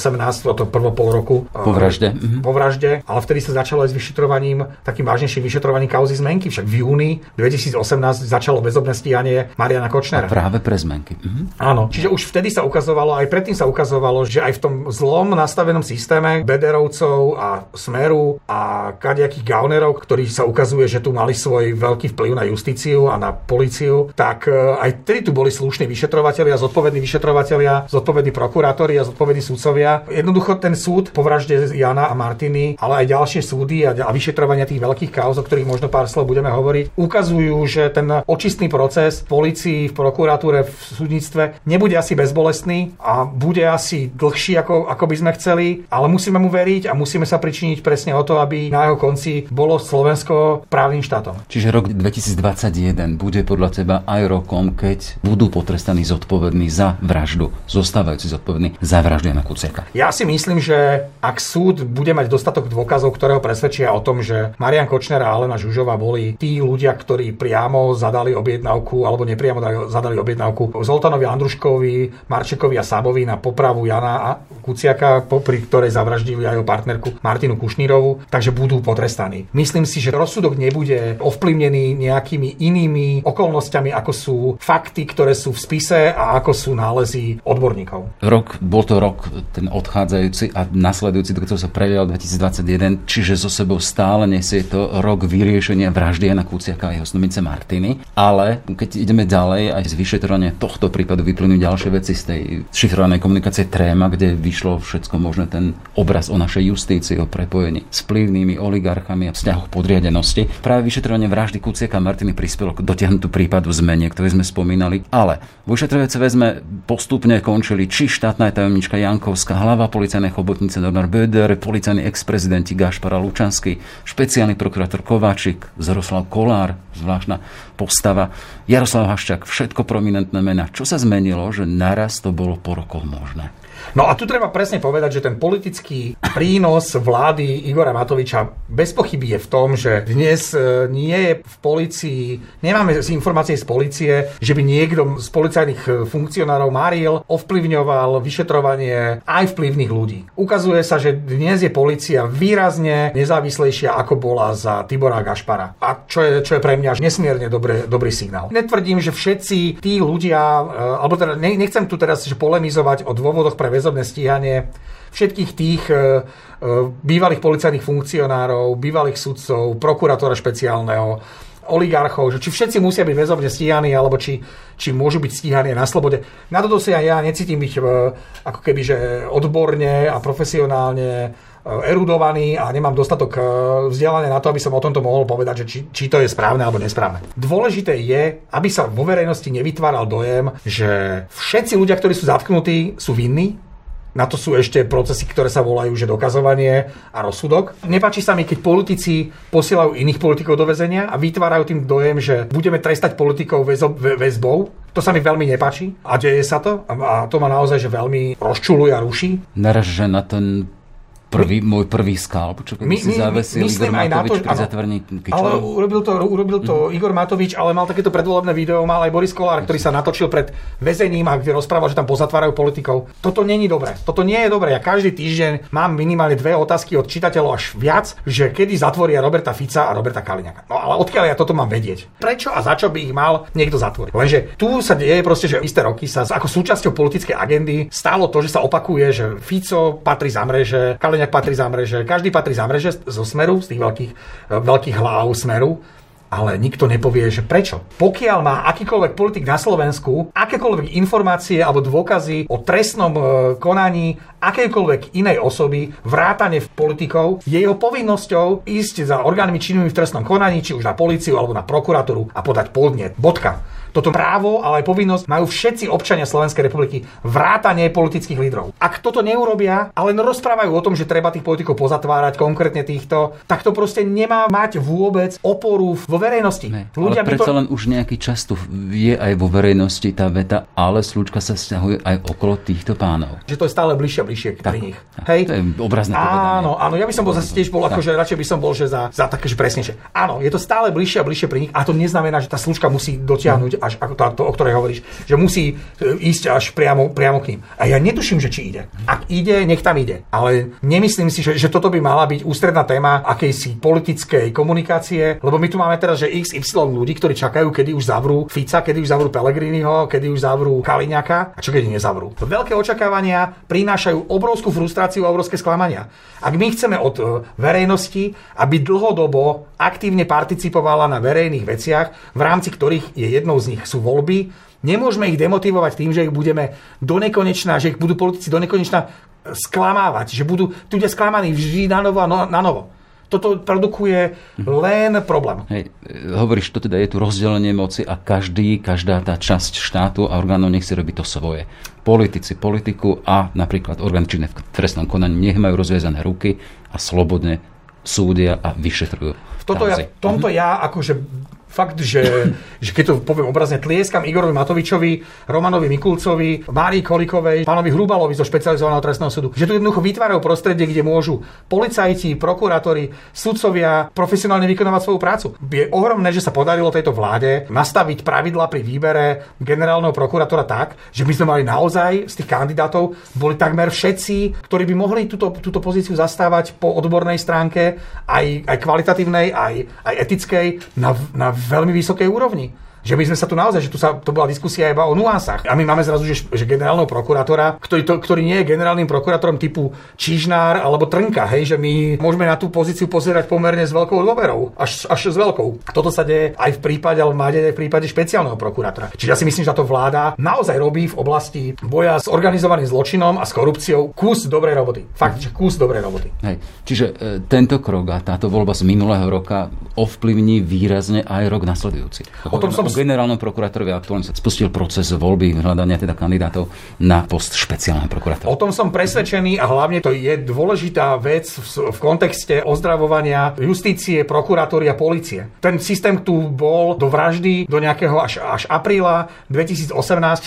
o to prvo pol roku. Po vražde. Po vražde, ale vtedy sa začalo aj s vyšetrovaním, takým vážnejším vyšetrovaním kauzy zmenky. Však v júni 2018 začalo bezobné stíhanie Mariana Kočnera. A práve pre zmenky. Mhm. Áno, čiže už vtedy sa ukazovalo, aj predtým sa ukazovalo, že aj v tom zlom nastavenom systéme Bederovcov a Smeru a kadejakých gaunerov, ktorí sa ukazuje, že tu mali svoj veľký vplyv na justíciu a na policiu, tak e, aj tedy tu boli slušní vyšetrovatelia, zodpovední vyšetrovatelia, zodpovední prokurátori a zodpovední súdcovia. Jednoducho ten súd po vražde Jana a Martiny, ale aj ďalšie súdy a, a vyšetrovania tých veľkých kauz, o ktorých možno pár slov budeme hovoriť, ukazujú, že ten očistný proces v policii, v prokuratúre, v súdnictve nebude asi bezbolestný a bude asi dlhší, ako, ako by sme chceli, ale musíme mu veriť a musíme sa pričiniť presne o to, aby na jeho konci bolo Slovensko právnym štátom. Čiže rok 2021 bude podľa teba aj rokom, keď budú potrestaní zodpovední za vraždu, zostávajúci zodpovední za vraždu Jana Kuciaka? Ja si myslím, že ak súd bude mať dostatok dôkazov, ktoré ho presvedčia o tom, že Marian Kočner a Alena Žužová boli tí ľudia, ktorí priamo zadali objednávku alebo nepriamo zadali objednávku Zoltanovi Andruškovi, Marčekovi a Sabovi na popravu Jana a Kuciaka, pri ktorej zavraždili aj jeho partnerku Martinu Kušnírovu, takže budú potrestaní. Myslím si, že rozsudok nebude ovplyvnený ovplyvnený nejakými inými okolnostiami, ako sú fakty, ktoré sú v spise a ako sú nálezy odborníkov. Rok, bol to rok ten odchádzajúci a nasledujúci, do ktorého sa prelial 2021, čiže so sebou stále nesie to rok vyriešenia vraždy Jana Kuciaka a jeho snumice Martiny. Ale keď ideme ďalej, aj z vyšetrovania tohto prípadu vyplynú ďalšie veci z tej šifrovanej komunikácie Tréma, kde vyšlo všetko možné ten obraz o našej justícii, o prepojení s vplyvnými oligarchami a vzťahoch podriadenosti. Práve vyšetrovanie vraždy vraždy Kuciaka Martiny prispelo k dotiahnutu prípadu zmene, ktorý sme spomínali. Ale vo vyšetrovacej sme postupne končili či štátna tajomnička Jankovská, hlava policajnej chobotnice Donor Böder, policajní ex-prezidenti Gašpara Lučanský, špeciálny prokurátor Kováčik, Zaroslav Kolár, zvláštna postava, Jaroslav Haščák, všetko prominentné mená. Čo sa zmenilo, že naraz to bolo po rokoch možné? No a tu treba presne povedať, že ten politický prínos vlády Igora Matoviča bez pochyby je v tom, že dnes e, nie je v policii, nemáme informácie z policie, že by niekto z policajných e, funkcionárov maril, ovplyvňoval vyšetrovanie aj vplyvných ľudí. Ukazuje sa, že dnes je policia výrazne nezávislejšia, ako bola za Tibora Gašpara. A čo je, čo je pre mňa nesmierne dobré, dobrý signál. Netvrdím, že všetci tí ľudia, e, alebo teda nechcem tu teraz polemizovať o dôvodoch pre väzobné stíhanie, všetkých tých e, e, bývalých policajných funkcionárov, bývalých sudcov, prokurátora špeciálneho, oligarchov, že či všetci musia byť väzobne stíhaní, alebo či, či môžu byť stíhaní na slobode. Na toto si aj ja necítim byť e, ako keby, že odborne a profesionálne erudovaný a nemám dostatok vzdelania na to, aby som o tomto mohol povedať, že či, či to je správne alebo nesprávne. Dôležité je, aby sa vo verejnosti nevytváral dojem, že všetci ľudia, ktorí sú zatknutí, sú vinní na to sú ešte procesy, ktoré sa volajú, že dokazovanie a rozsudok. Nepáči sa mi, keď politici posielajú iných politikov do väzenia a vytvárajú tým dojem, že budeme trestať politikov väzbou. To sa mi veľmi nepáči a deje sa to a to ma naozaj že veľmi rozčuluje a ruší. Naražže na ten prvý, môj prvý skalp, čo my, si zavesil Igor Matovič pri zatvorení Ale urobil to, urobil to mm. Igor Matovič, ale mal takéto predvolebné video, mal aj Boris Kolár, ktorý sa natočil pred väzením a kde rozprával, že tam pozatvárajú politikov. Toto není dobré. Toto nie je dobré. Ja každý týždeň mám minimálne dve otázky od čitateľov až viac, že kedy zatvoria Roberta Fica a Roberta Kaliňaka. No ale odkiaľ ja toto mám vedieť? Prečo a za čo by ich mal niekto zatvoriť? Lenže tu sa deje proste, že isté roky sa ako súčasťou politickej agendy stalo to, že sa opakuje, že Fico patrí za mreže, Kaliňak nejak patrí za mreže, každý patrí za mreže zo smeru, z tých veľkých, e, veľkých hlav smeru, ale nikto nepovie, že prečo. Pokiaľ má akýkoľvek politik na Slovensku akékoľvek informácie alebo dôkazy o trestnom e, konaní akejkoľvek inej osoby, vrátane politikov, je jeho povinnosťou ísť za orgánmi činnými v trestnom konaní, či už na policiu alebo na prokuratúru a podať podnet. Bodka. Toto právo, ale aj povinnosť majú všetci občania Slovenskej republiky, vrátanie politických lídrov. Ak toto neurobia, ale rozprávajú o tom, že treba tých politikov pozatvárať, konkrétne týchto, tak to proste nemá mať vôbec oporu vo verejnosti. Ne, Ľudia ale predsa to... len už nejaký čas tu je aj vo verejnosti tá veta, ale slúčka sa vzťahuje aj okolo týchto pánov. Že to je stále bližšie a bližšie tak, pri nich. Tak, Hej? To je obrazné Áno, áno, ja by som bol zase tiež bol, akože radšej by som bol, že za, za také, že presnejšie. Áno, je to stále bližšie a bližšie pri nich a to neznamená, že tá slúčka musí dotiahnuť až ako to, o ktorej hovoríš, že musí e, ísť až priamo, priamo k ním. A ja netuším, že či ide. Ak ide, nech tam ide. Ale nemyslím si, že, že toto by mala byť ústredná téma akejsi politickej komunikácie, lebo my tu máme teraz, že XY ľudí, ktorí čakajú, kedy už zavrú Fica, kedy už zavrú Pelegriniho, kedy už zavrú Kaliňaka a čo keď nezavrú. Veľké očakávania prinášajú obrovskú frustráciu a obrovské sklamania. Ak my chceme od e, verejnosti, aby dlhodobo aktívne participovala na verejných veciach, v rámci ktorých je jednou z nich sú voľby, nemôžeme ich demotivovať tým, že ich budeme do nekonečna, že ich budú politici do nekonečna sklamávať, že budú tu sklamaní vždy na novo a no, na novo. Toto produkuje len problém. Hej, hovoríš, to teda je tu rozdelenie moci a každý, každá tá časť štátu a orgánov nech si robí to svoje. Politici politiku a napríklad orgány činné v trestnom konaní nech majú rozviezané ruky a slobodne súdia a vyšetrujú. V toto ja, tomto ja akože fakt, že, že keď to poviem obrazne, tlieskam Igorovi Matovičovi, Romanovi Mikulcovi, Márii Kolikovej, pánovi Hrubalovi zo špecializovaného trestného súdu, že tu jednoducho vytvárajú prostredie, kde môžu policajti, prokurátori, sudcovia profesionálne vykonávať svoju prácu. Je ohromné, že sa podarilo tejto vláde nastaviť pravidla pri výbere generálneho prokurátora tak, že by sme mali naozaj z tých kandidátov boli takmer všetci, ktorí by mohli túto, túto pozíciu zastávať po odbornej stránke, aj, aj kvalitatívnej, aj, aj etickej, na, na veľmi vysokej úrovni že my sme sa tu naozaj, že tu sa, to bola diskusia iba o nuansách. A my máme zrazu, že, že generálneho prokurátora, ktorý, to, ktorý nie je generálnym prokurátorom typu Čižnár alebo Trnka, hej, že my môžeme na tú pozíciu pozerať pomerne s veľkou dôverou, až, až s veľkou. Toto sa deje aj v prípade, ale má deje v prípade špeciálneho prokurátora. Čiže ja si myslím, že táto vláda naozaj robí v oblasti boja s organizovaným zločinom a s korupciou kus dobrej roboty. Fakt, že kus dobrej roboty. Hej. Čiže e, tento krok a táto voľba z minulého roka ovplyvní výrazne aj rok nasledujúci. O tom som generálnom prokurátorovi aktuálne sa spustil proces voľby hľadania teda kandidátov na post špeciálneho prokurátora. O tom som presvedčený a hlavne to je dôležitá vec v, v kontexte ozdravovania justície, prokuratúry a policie. Ten systém tu bol do vraždy do nejakého až, až apríla 2018,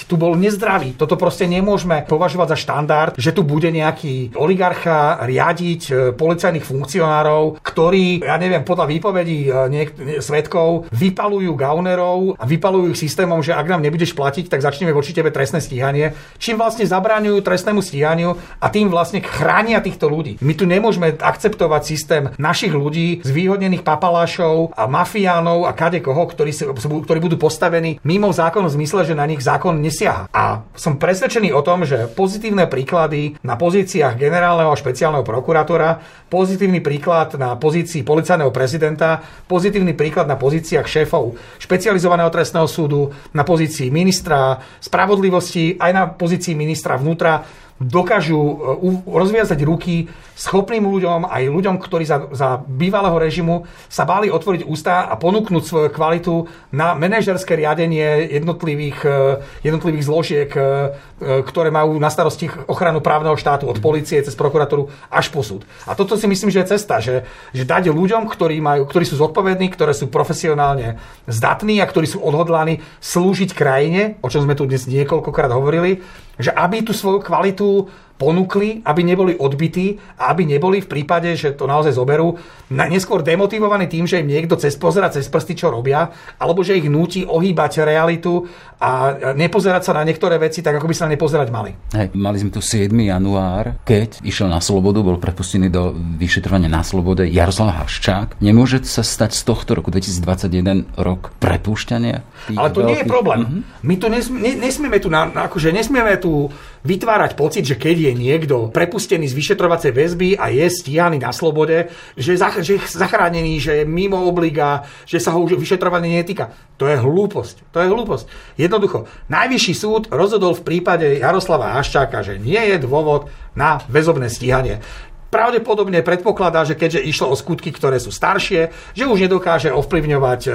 tu bol nezdravý. Toto proste nemôžeme považovať za štandard, že tu bude nejaký oligarcha riadiť e, policajných funkcionárov, ktorí, ja neviem, podľa výpovedí e, niek- svetkov vypalujú gaunerov a vypalujú ich systémom, že ak nám nebudeš platiť, tak začneme voči tebe trestné stíhanie, čím vlastne zabraňujú trestnému stíhaniu a tým vlastne chránia týchto ľudí. My tu nemôžeme akceptovať systém našich ľudí, zvýhodnených papalášov a mafiánov a kade koho, ktorí, ktorí budú postavení mimo zákon v zmysle, že na nich zákon nesiaha. A som presvedčený o tom, že pozitívne príklady na pozíciách generálneho a špeciálneho prokurátora, pozitívny príklad na pozícii policajného prezidenta, pozitívny príklad na pozíciách šéfov špecializovaného trestného súdu, na pozícii ministra spravodlivosti, aj na pozícii ministra vnútra dokážu uh, rozviazať ruky schopným ľuďom, aj ľuďom, ktorí za, za bývalého režimu sa báli otvoriť ústa a ponúknuť svoju kvalitu na manažerské riadenie jednotlivých, uh, jednotlivých zložiek, uh, ktoré majú na starosti ochranu právneho štátu od policie cez prokuratúru až po súd. A toto si myslím, že je cesta, že, že dať ľuďom, ktorí, majú, ktorí sú zodpovední, ktoré sú profesionálne zdatní a ktorí sú odhodlaní slúžiť krajine, o čom sme tu dnes niekoľkokrát hovorili, že aby tú svoju kvalitu ponúkli, aby neboli odbití a aby neboli v prípade, že to naozaj zoberú, neskôr demotivovaní tým, že im niekto cez pozera cez prsty, čo robia, alebo že ich núti ohýbať realitu a nepozerať sa na niektoré veci tak, ako by sa nepozerať mali. Hej, mali sme tu 7. január, keď išiel na slobodu, bol prepustený do vyšetrovania na slobode Jaroslav Haščák. Nemôže sa stať z tohto roku 2021 rok prepúšťania? Ale to veľkých... nie je problém. Mm-hmm. My tu nes, ne, nesmieme tu, na, akože nesmieme tu vytvárať pocit, že keď je niekto prepustený z vyšetrovacej väzby a je stíhaný na slobode, že, zach, že je zachránený, že je mimo obliga, že sa ho už vyšetrovanie netýka. To je hlúposť. To je hlúposť. Jednoducho, najvyšší súd rozhodol v prípade Jaroslava Haščáka, že nie je dôvod na väzobné stíhanie pravdepodobne predpokladá, že keďže išlo o skutky, ktoré sú staršie, že už nedokáže ovplyvňovať e,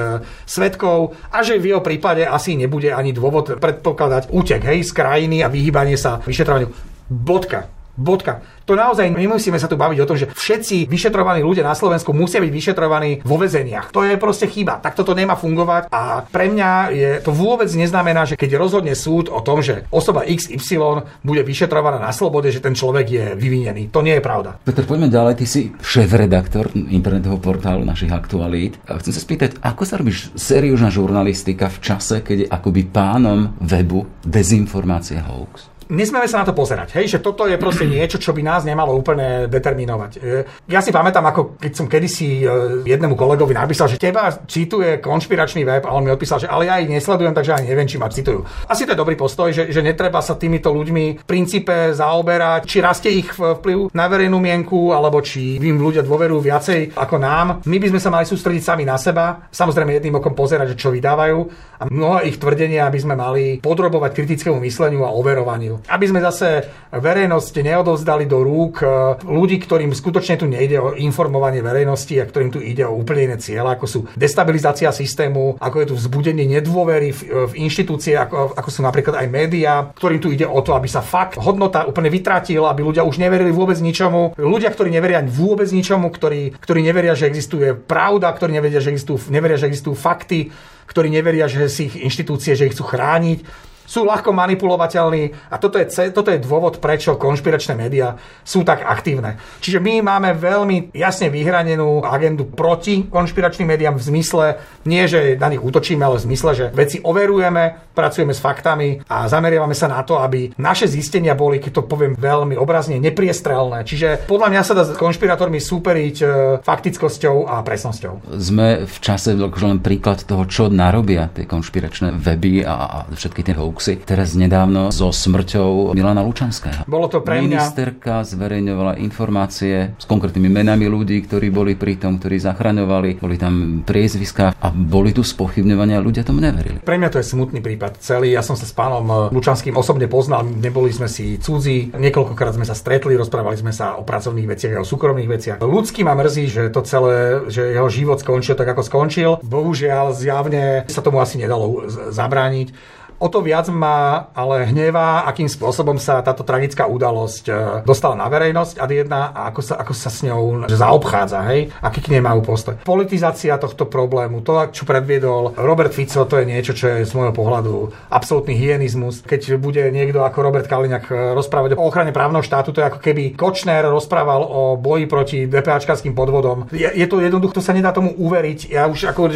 svetkov a že v jeho prípade asi nebude ani dôvod predpokladať útek hej, z krajiny a vyhýbanie sa vyšetrovaniu. Bodka. Bodka. To naozaj nemusíme sa tu baviť o tom, že všetci vyšetrovaní ľudia na Slovensku musia byť vyšetrovaní vo väzeniach. To je proste chyba. Tak toto nemá fungovať a pre mňa je, to vôbec neznamená, že keď rozhodne súd o tom, že osoba XY bude vyšetrovaná na slobode, že ten človek je vyvinený. To nie je pravda. Peter, poďme ďalej. Ty si šéf-redaktor internetového portálu našich aktualít. A chcem sa spýtať, ako sa robíš seriózna žurnalistika v čase, keď je akoby pánom webu dezinformácia hoax? Nesmieme sa na to pozerať, hej, že toto je proste niečo, čo by nás nemalo úplne determinovať. E, ja si pamätám, ako keď som kedysi e, jednému kolegovi napísal, že teba cituje konšpiračný web a on mi odpísal, že ale ja ich nesledujem, takže ani neviem, či ma citujú. Asi to je dobrý postoj, že, že netreba sa týmito ľuďmi v princípe zaoberať, či rastie ich vplyv na verejnú mienku, alebo či im ľudia dôverujú viacej ako nám. My by sme sa mali sústrediť sami na seba, samozrejme jedným okom pozerať, že čo vydávajú a mnoho ich tvrdenia by sme mali podrobovať kritickému mysleniu a overovaniu aby sme zase verejnosť neodovzdali do rúk e, ľudí, ktorým skutočne tu nejde o informovanie verejnosti a ktorým tu ide o úplne iné cieľa, ako sú destabilizácia systému, ako je tu vzbudenie nedôvery v, v inštitúcie, ako, ako sú napríklad aj médiá, ktorým tu ide o to, aby sa fakt hodnota úplne vytratila, aby ľudia už neverili vôbec ničomu. Ľudia, ktorí neveria vôbec ničomu, ktorí, ktorí neveria, že existuje pravda, ktorí neveria, že existujú, neveria, že existujú fakty, ktorí neveria, že si ich inštitúcie, že ich chcú chrániť sú ľahko manipulovateľní a toto je, toto je dôvod, prečo konšpiračné médiá sú tak aktívne. Čiže my máme veľmi jasne vyhranenú agendu proti konšpiračným médiám v zmysle, nie že na nich útočíme, ale v zmysle, že veci overujeme, pracujeme s faktami a zameriavame sa na to, aby naše zistenia boli, keď to poviem veľmi obrazne, nepriestrelné. Čiže podľa mňa sa dá s konšpirátormi súperiť e, faktickosťou a presnosťou. Sme v čase len príklad toho, čo narobia tie konšpiračné weby a, a všetky tie hoax hoaxy. Teraz nedávno so smrťou Milana Lučanského. Bolo to pre mňa... Ministerka zverejňovala informácie s konkrétnymi menami ľudí, ktorí boli pri tom, ktorí zachraňovali, boli tam priezviska a boli tu spochybňovania a ľudia tomu neverili. Pre mňa to je smutný prípad celý. Ja som sa s pánom Lučanským osobne poznal, neboli sme si cudzí, niekoľkokrát sme sa stretli, rozprávali sme sa o pracovných veciach a o súkromných veciach. Ľudský ma mrzí, že to celé, že jeho život skončil tak, ako skončil. Bohužiaľ, zjavne sa tomu asi nedalo zabrániť. O to viac ma ale hnevá, akým spôsobom sa táto tragická udalosť e, dostala na verejnosť a jedna a ako sa, ako sa s ňou zaobchádza, hej? Aký k nej majú postoj. Politizácia tohto problému, to, čo predviedol Robert Fico, to je niečo, čo je z môjho pohľadu absolútny hyenizmus. Keď bude niekto ako Robert Kaliňák e, rozprávať o ochrane právneho štátu, to je ako keby Kočner rozprával o boji proti DPAčkarským podvodom. Je, je to jednoducho, to sa nedá tomu uveriť. Ja už ako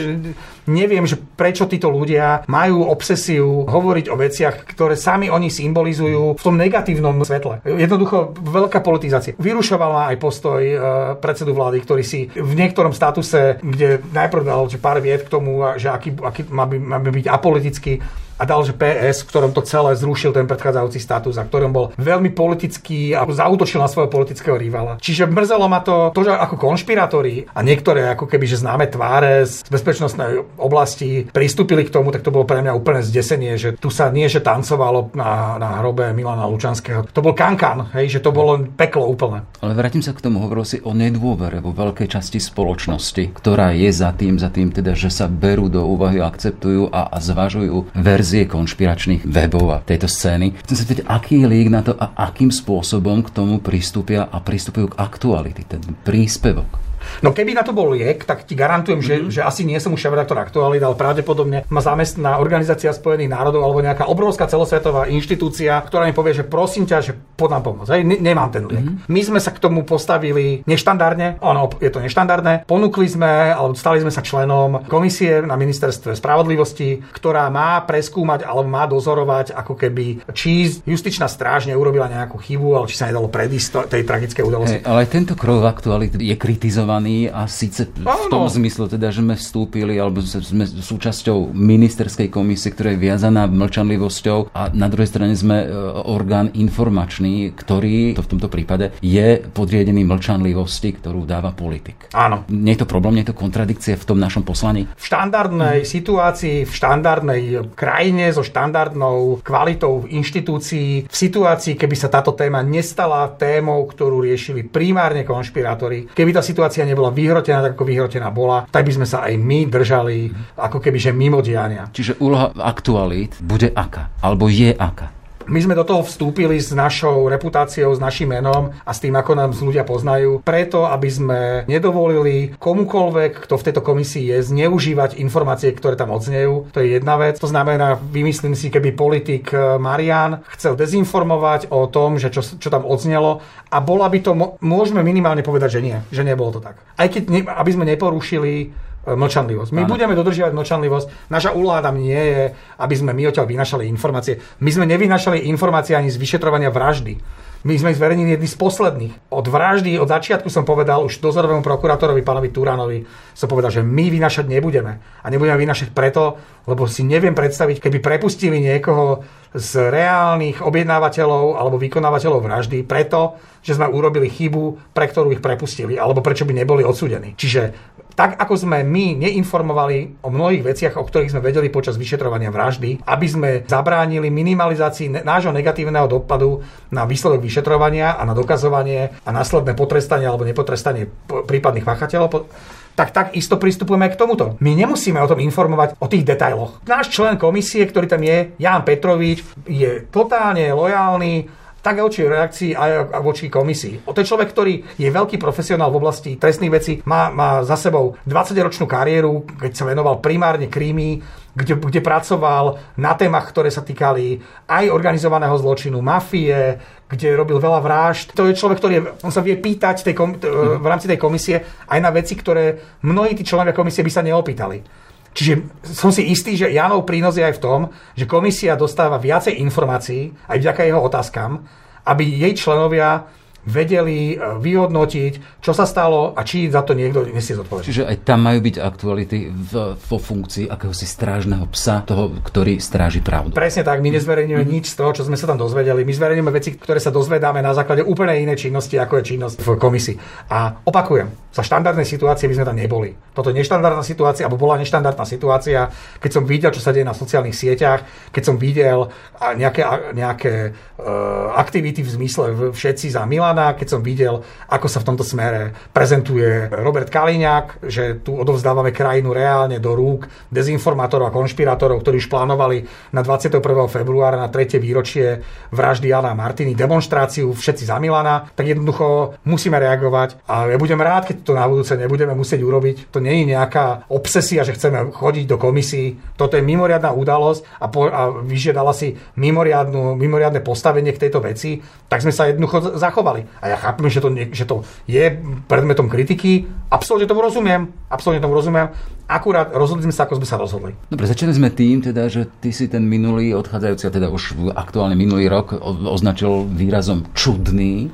neviem, že prečo títo ľudia majú obsesiu hovoriť o veciach, ktoré sami oni symbolizujú v tom negatívnom svetle. Jednoducho veľká politizácia. Vyrušoval ma aj postoj e, predsedu vlády, ktorý si v niektorom statuse, kde najprv dal pár viet k tomu, že aký, aký má, by, má by byť apolitický, a dal, že PS, v ktorom to celé zrušil ten predchádzajúci status a ktorom bol veľmi politický a zautočil na svojho politického rivala. Čiže mrzelo ma to, to že ako konšpirátori a niektoré ako keby že známe tváre z bezpečnostnej oblasti pristúpili k tomu, tak to bolo pre mňa úplne zdesenie, že tu sa nie, že tancovalo na, na hrobe Milana Lučanského. To bol kankan, hej, že to bolo peklo úplne. Ale vrátim sa k tomu, hovoril si o nedôvere vo veľkej časti spoločnosti, ktorá je za tým, za tým teda, že sa berú do úvahy, akceptujú a, a zvažujú ver verzie konšpiračných webov a tejto scény. Chcem sa vedieť, aký je lík na to a akým spôsobom k tomu pristúpia a pristupujú k aktuality, ten príspevok. No keby na to bol liek, tak ti garantujem, mm-hmm. že, že asi nie som už šéf-redaktor aktuálny, ale pravdepodobne ma zamestná Organizácia spojených národov alebo nejaká obrovská celosvetová inštitúcia, ktorá mi povie, že prosím ťa, že podám pomoc. Hej, nemám ten liek. Mm-hmm. My sme sa k tomu postavili neštandardne, ono je to neštandardné. Ponúkli sme, alebo stali sme sa členom komisie na ministerstve spravodlivosti, ktorá má preskúmať alebo má dozorovať, ako keby či justičná stráž neurobila nejakú chybu, ale či sa nedalo predísť tej tragickej udalosti. Hey, ale tento krok aktuality je kritizovaný organizovaní a síce v tom zmysle teda, že sme vstúpili alebo sme súčasťou ministerskej komisie, ktorá je viazaná mlčanlivosťou a na druhej strane sme e, orgán informačný, ktorý to v tomto prípade je podriedený mlčanlivosti, ktorú dáva politik. Áno. Nie je to problém, nie je to kontradikcie v tom našom poslaní? V štandardnej hmm. situácii, v štandardnej krajine so štandardnou kvalitou inštitúcií, v situácii, keby sa táto téma nestala témou, ktorú riešili primárne konšpirátori, keby tá situácia situácia nebola vyhrotená tak, ako vyhrotená bola, tak by sme sa aj my držali ako keby, že mimo diania. Čiže úloha aktualít bude aká? Alebo je aká? My sme do toho vstúpili s našou reputáciou, s našim menom a s tým, ako nám ľudia poznajú, preto, aby sme nedovolili komukolvek, kto v tejto komisii je, zneužívať informácie, ktoré tam odznejú. To je jedna vec. To znamená, vymyslím si, keby politik eh, Marian chcel dezinformovať o tom, že čo, čo tam odznelo a bola by to, môžeme minimálne povedať, že nie, že nebolo to tak. Aj keď, ne, aby sme neporušili mlčanlivosť. My ano. budeme dodržiavať mlčanlivosť. Naša úloha tam nie je, aby sme my odtiaľ vynašali informácie. My sme nevynašali informácie ani z vyšetrovania vraždy. My sme zverejnili jedný z posledných. Od vraždy, od začiatku som povedal už dozorovému prokurátorovi, pánovi Turánovi, som povedal, že my vynašať nebudeme. A nebudeme vynašať preto, lebo si neviem predstaviť, keby prepustili niekoho z reálnych objednávateľov alebo vykonávateľov vraždy preto, že sme urobili chybu, pre ktorú ich prepustili, alebo prečo by neboli odsúdení. Čiže tak ako sme my neinformovali o mnohých veciach, o ktorých sme vedeli počas vyšetrovania vraždy, aby sme zabránili minimalizácii nášho negatívneho dopadu na výsledok vyšetrovania a na dokazovanie a následné potrestanie alebo nepotrestanie prípadných páchateľov, tak takisto pristupujeme k tomuto. My nemusíme o tom informovať o tých detailoch. Náš člen komisie, ktorý tam je, Jan Petrovič, je totálne lojálny tak voči reakcii aj voči komisii. O to je človek, ktorý je veľký profesionál v oblasti trestných vecí, má, má za sebou 20-ročnú kariéru, keď sa venoval primárne krímy, kde, kde pracoval na témach, ktoré sa týkali aj organizovaného zločinu, mafie, kde robil veľa vražd. To je človek, ktorý je, on sa vie pýtať tej kom, v rámci tej komisie aj na veci, ktoré mnohí tí členovia komisie by sa neopýtali. Čiže som si istý, že Janov prínos je aj v tom, že komisia dostáva viacej informácií, aj vďaka jeho otázkam, aby jej členovia vedeli e, vyhodnotiť, čo sa stalo a či za to niekto nesie zodpovednosť. Čiže aj tam majú byť aktuality v, vo funkcii akéhosi strážneho psa, toho, ktorý stráži pravdu. Presne tak, my nezverejňujeme mm-hmm. nič z toho, čo sme sa tam dozvedeli. My zverejňujeme veci, ktoré sa dozvedáme na základe úplne inej činnosti, ako je činnosť v komisii. A opakujem, za štandardnej situácie by sme tam neboli. Toto je neštandardná situácia, alebo bola neštandardná situácia, keď som videl, čo sa deje na sociálnych sieťach, keď som videl nejaké, nejaké uh, aktivity v zmysle všetci za Milana, keď som videl, ako sa v tomto smere prezentuje Robert Kaliňák, že tu odovzdávame krajinu reálne do rúk dezinformátorov a konšpirátorov, ktorí už plánovali na 21. februára na 3. výročie vraždy Jana Martiny demonstráciu všetci za Milana, tak jednoducho musíme reagovať a ja budem rád, keď to na budúce nebudeme musieť urobiť. To nie je nejaká obsesia, že chceme chodiť do komisí. Toto je mimoriadná udalosť a, po, a vyžiadala si mimoriadne postavenie k tejto veci, tak sme sa jednoducho zachovali. A ja chápem, že to, že to je predmetom kritiky. Absolútne tomu rozumiem. Absolútne tomu rozumiem. Akurát rozhodli sme sa, ako sme sa rozhodli. Dobre, začali sme tým, teda, že ty si ten minulý odchádzajúci, teda už aktuálne minulý rok označil výrazom čudný.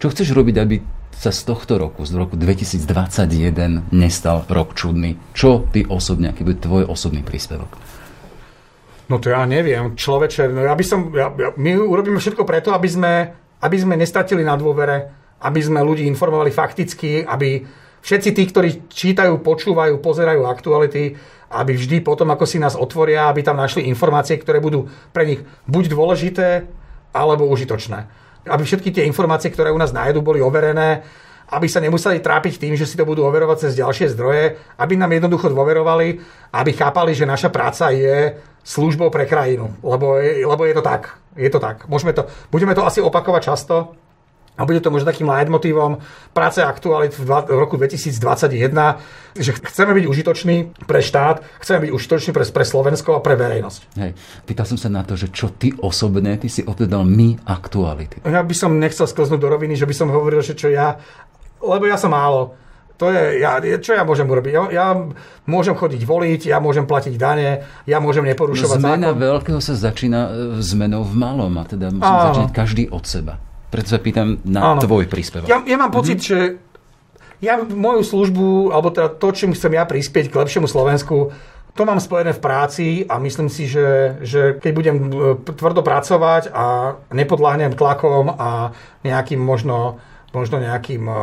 Čo chceš robiť, aby sa z tohto roku, z roku 2021 nestal rok čudný? Čo ty osobne, aký bude tvoj osobný príspevok? No to ja neviem. Človeče, no ja by som, ja, ja, my urobíme všetko preto, aby sme, aby sme nestratili na dôvere, aby sme ľudí informovali fakticky, aby všetci tí, ktorí čítajú, počúvajú, pozerajú aktuality, aby vždy potom, ako si nás otvoria, aby tam našli informácie, ktoré budú pre nich buď dôležité, alebo užitočné. Aby všetky tie informácie, ktoré u nás nájdu, boli overené, aby sa nemuseli trápiť tým, že si to budú overovať cez ďalšie zdroje, aby nám jednoducho dôverovali, aby chápali, že naša práca je službou pre krajinu, lebo je, lebo je to tak. Je to tak. Môžeme to, budeme to asi opakovať často, a bude to možno takým leitmotívom práce aktualit v, roku 2021, že chceme byť užitoční pre štát, chceme byť užitoční pre, pre Slovensko a pre verejnosť. Hej. Pýtal som sa na to, že čo ty osobne, ty si odpovedal my aktuality. Ja by som nechcel sklznúť do roviny, že by som hovoril, že čo ja, lebo ja som málo. To je, ja, čo ja môžem urobiť? Ja, ja môžem chodiť voliť, ja môžem platiť dane, ja môžem neporušovať Zmena zákon. veľkého sa začína e, zmenou v malom a teda musí začať každý od seba. Preto sa pýtam na Áno. tvoj príspevok. Ja, ja mám pocit, mm-hmm. že ja moju službu, alebo teda to, čím chcem ja prispieť k lepšiemu Slovensku, to mám spojené v práci a myslím si, že, že keď budem e, tvrdo pracovať a nepodláhnem tlakom a nejakým možno, možno nejakým, e,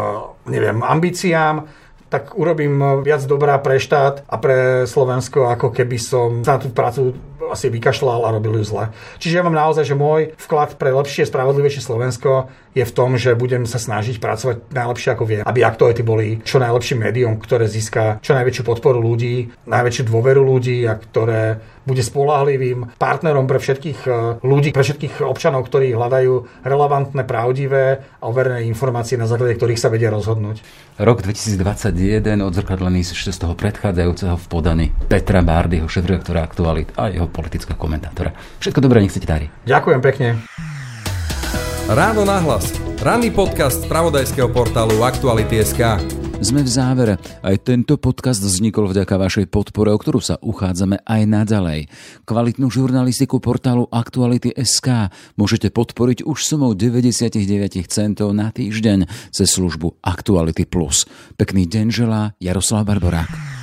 neviem, ambíciám, tak urobím viac dobrá pre štát a pre Slovensko, ako keby som na tú prácu asi vykašľal a robil ju zle. Čiže ja mám naozaj, že môj vklad pre lepšie, spravodlivejšie Slovensko je v tom, že budem sa snažiť pracovať najlepšie ako viem, aby aktuality boli čo najlepším médium, ktoré získa čo najväčšiu podporu ľudí, najväčšiu dôveru ľudí a ktoré bude spolahlivým partnerom pre všetkých e, ľudí, pre všetkých občanov, ktorí hľadajú relevantné, pravdivé a overené informácie, na základe ktorých sa vedia rozhodnúť. Rok 2021 odzrkadlený z toho predchádzajúceho v podaní Petra Bárdyho, šéf-redaktora Aktualit a jeho politického komentátora. Všetko dobré, nech sa ti darí. Ďakujem pekne. Ráno nahlas. Ranný podcast z pravodajského portálu Aktuality.sk. Sme v závere. Aj tento podcast vznikol vďaka vašej podpore, o ktorú sa uchádzame aj naďalej. Kvalitnú žurnalistiku portálu Aktuality.sk môžete podporiť už sumou 99 centov na týždeň cez službu Aktuality+. Pekný deň želá Jaroslav Barborák.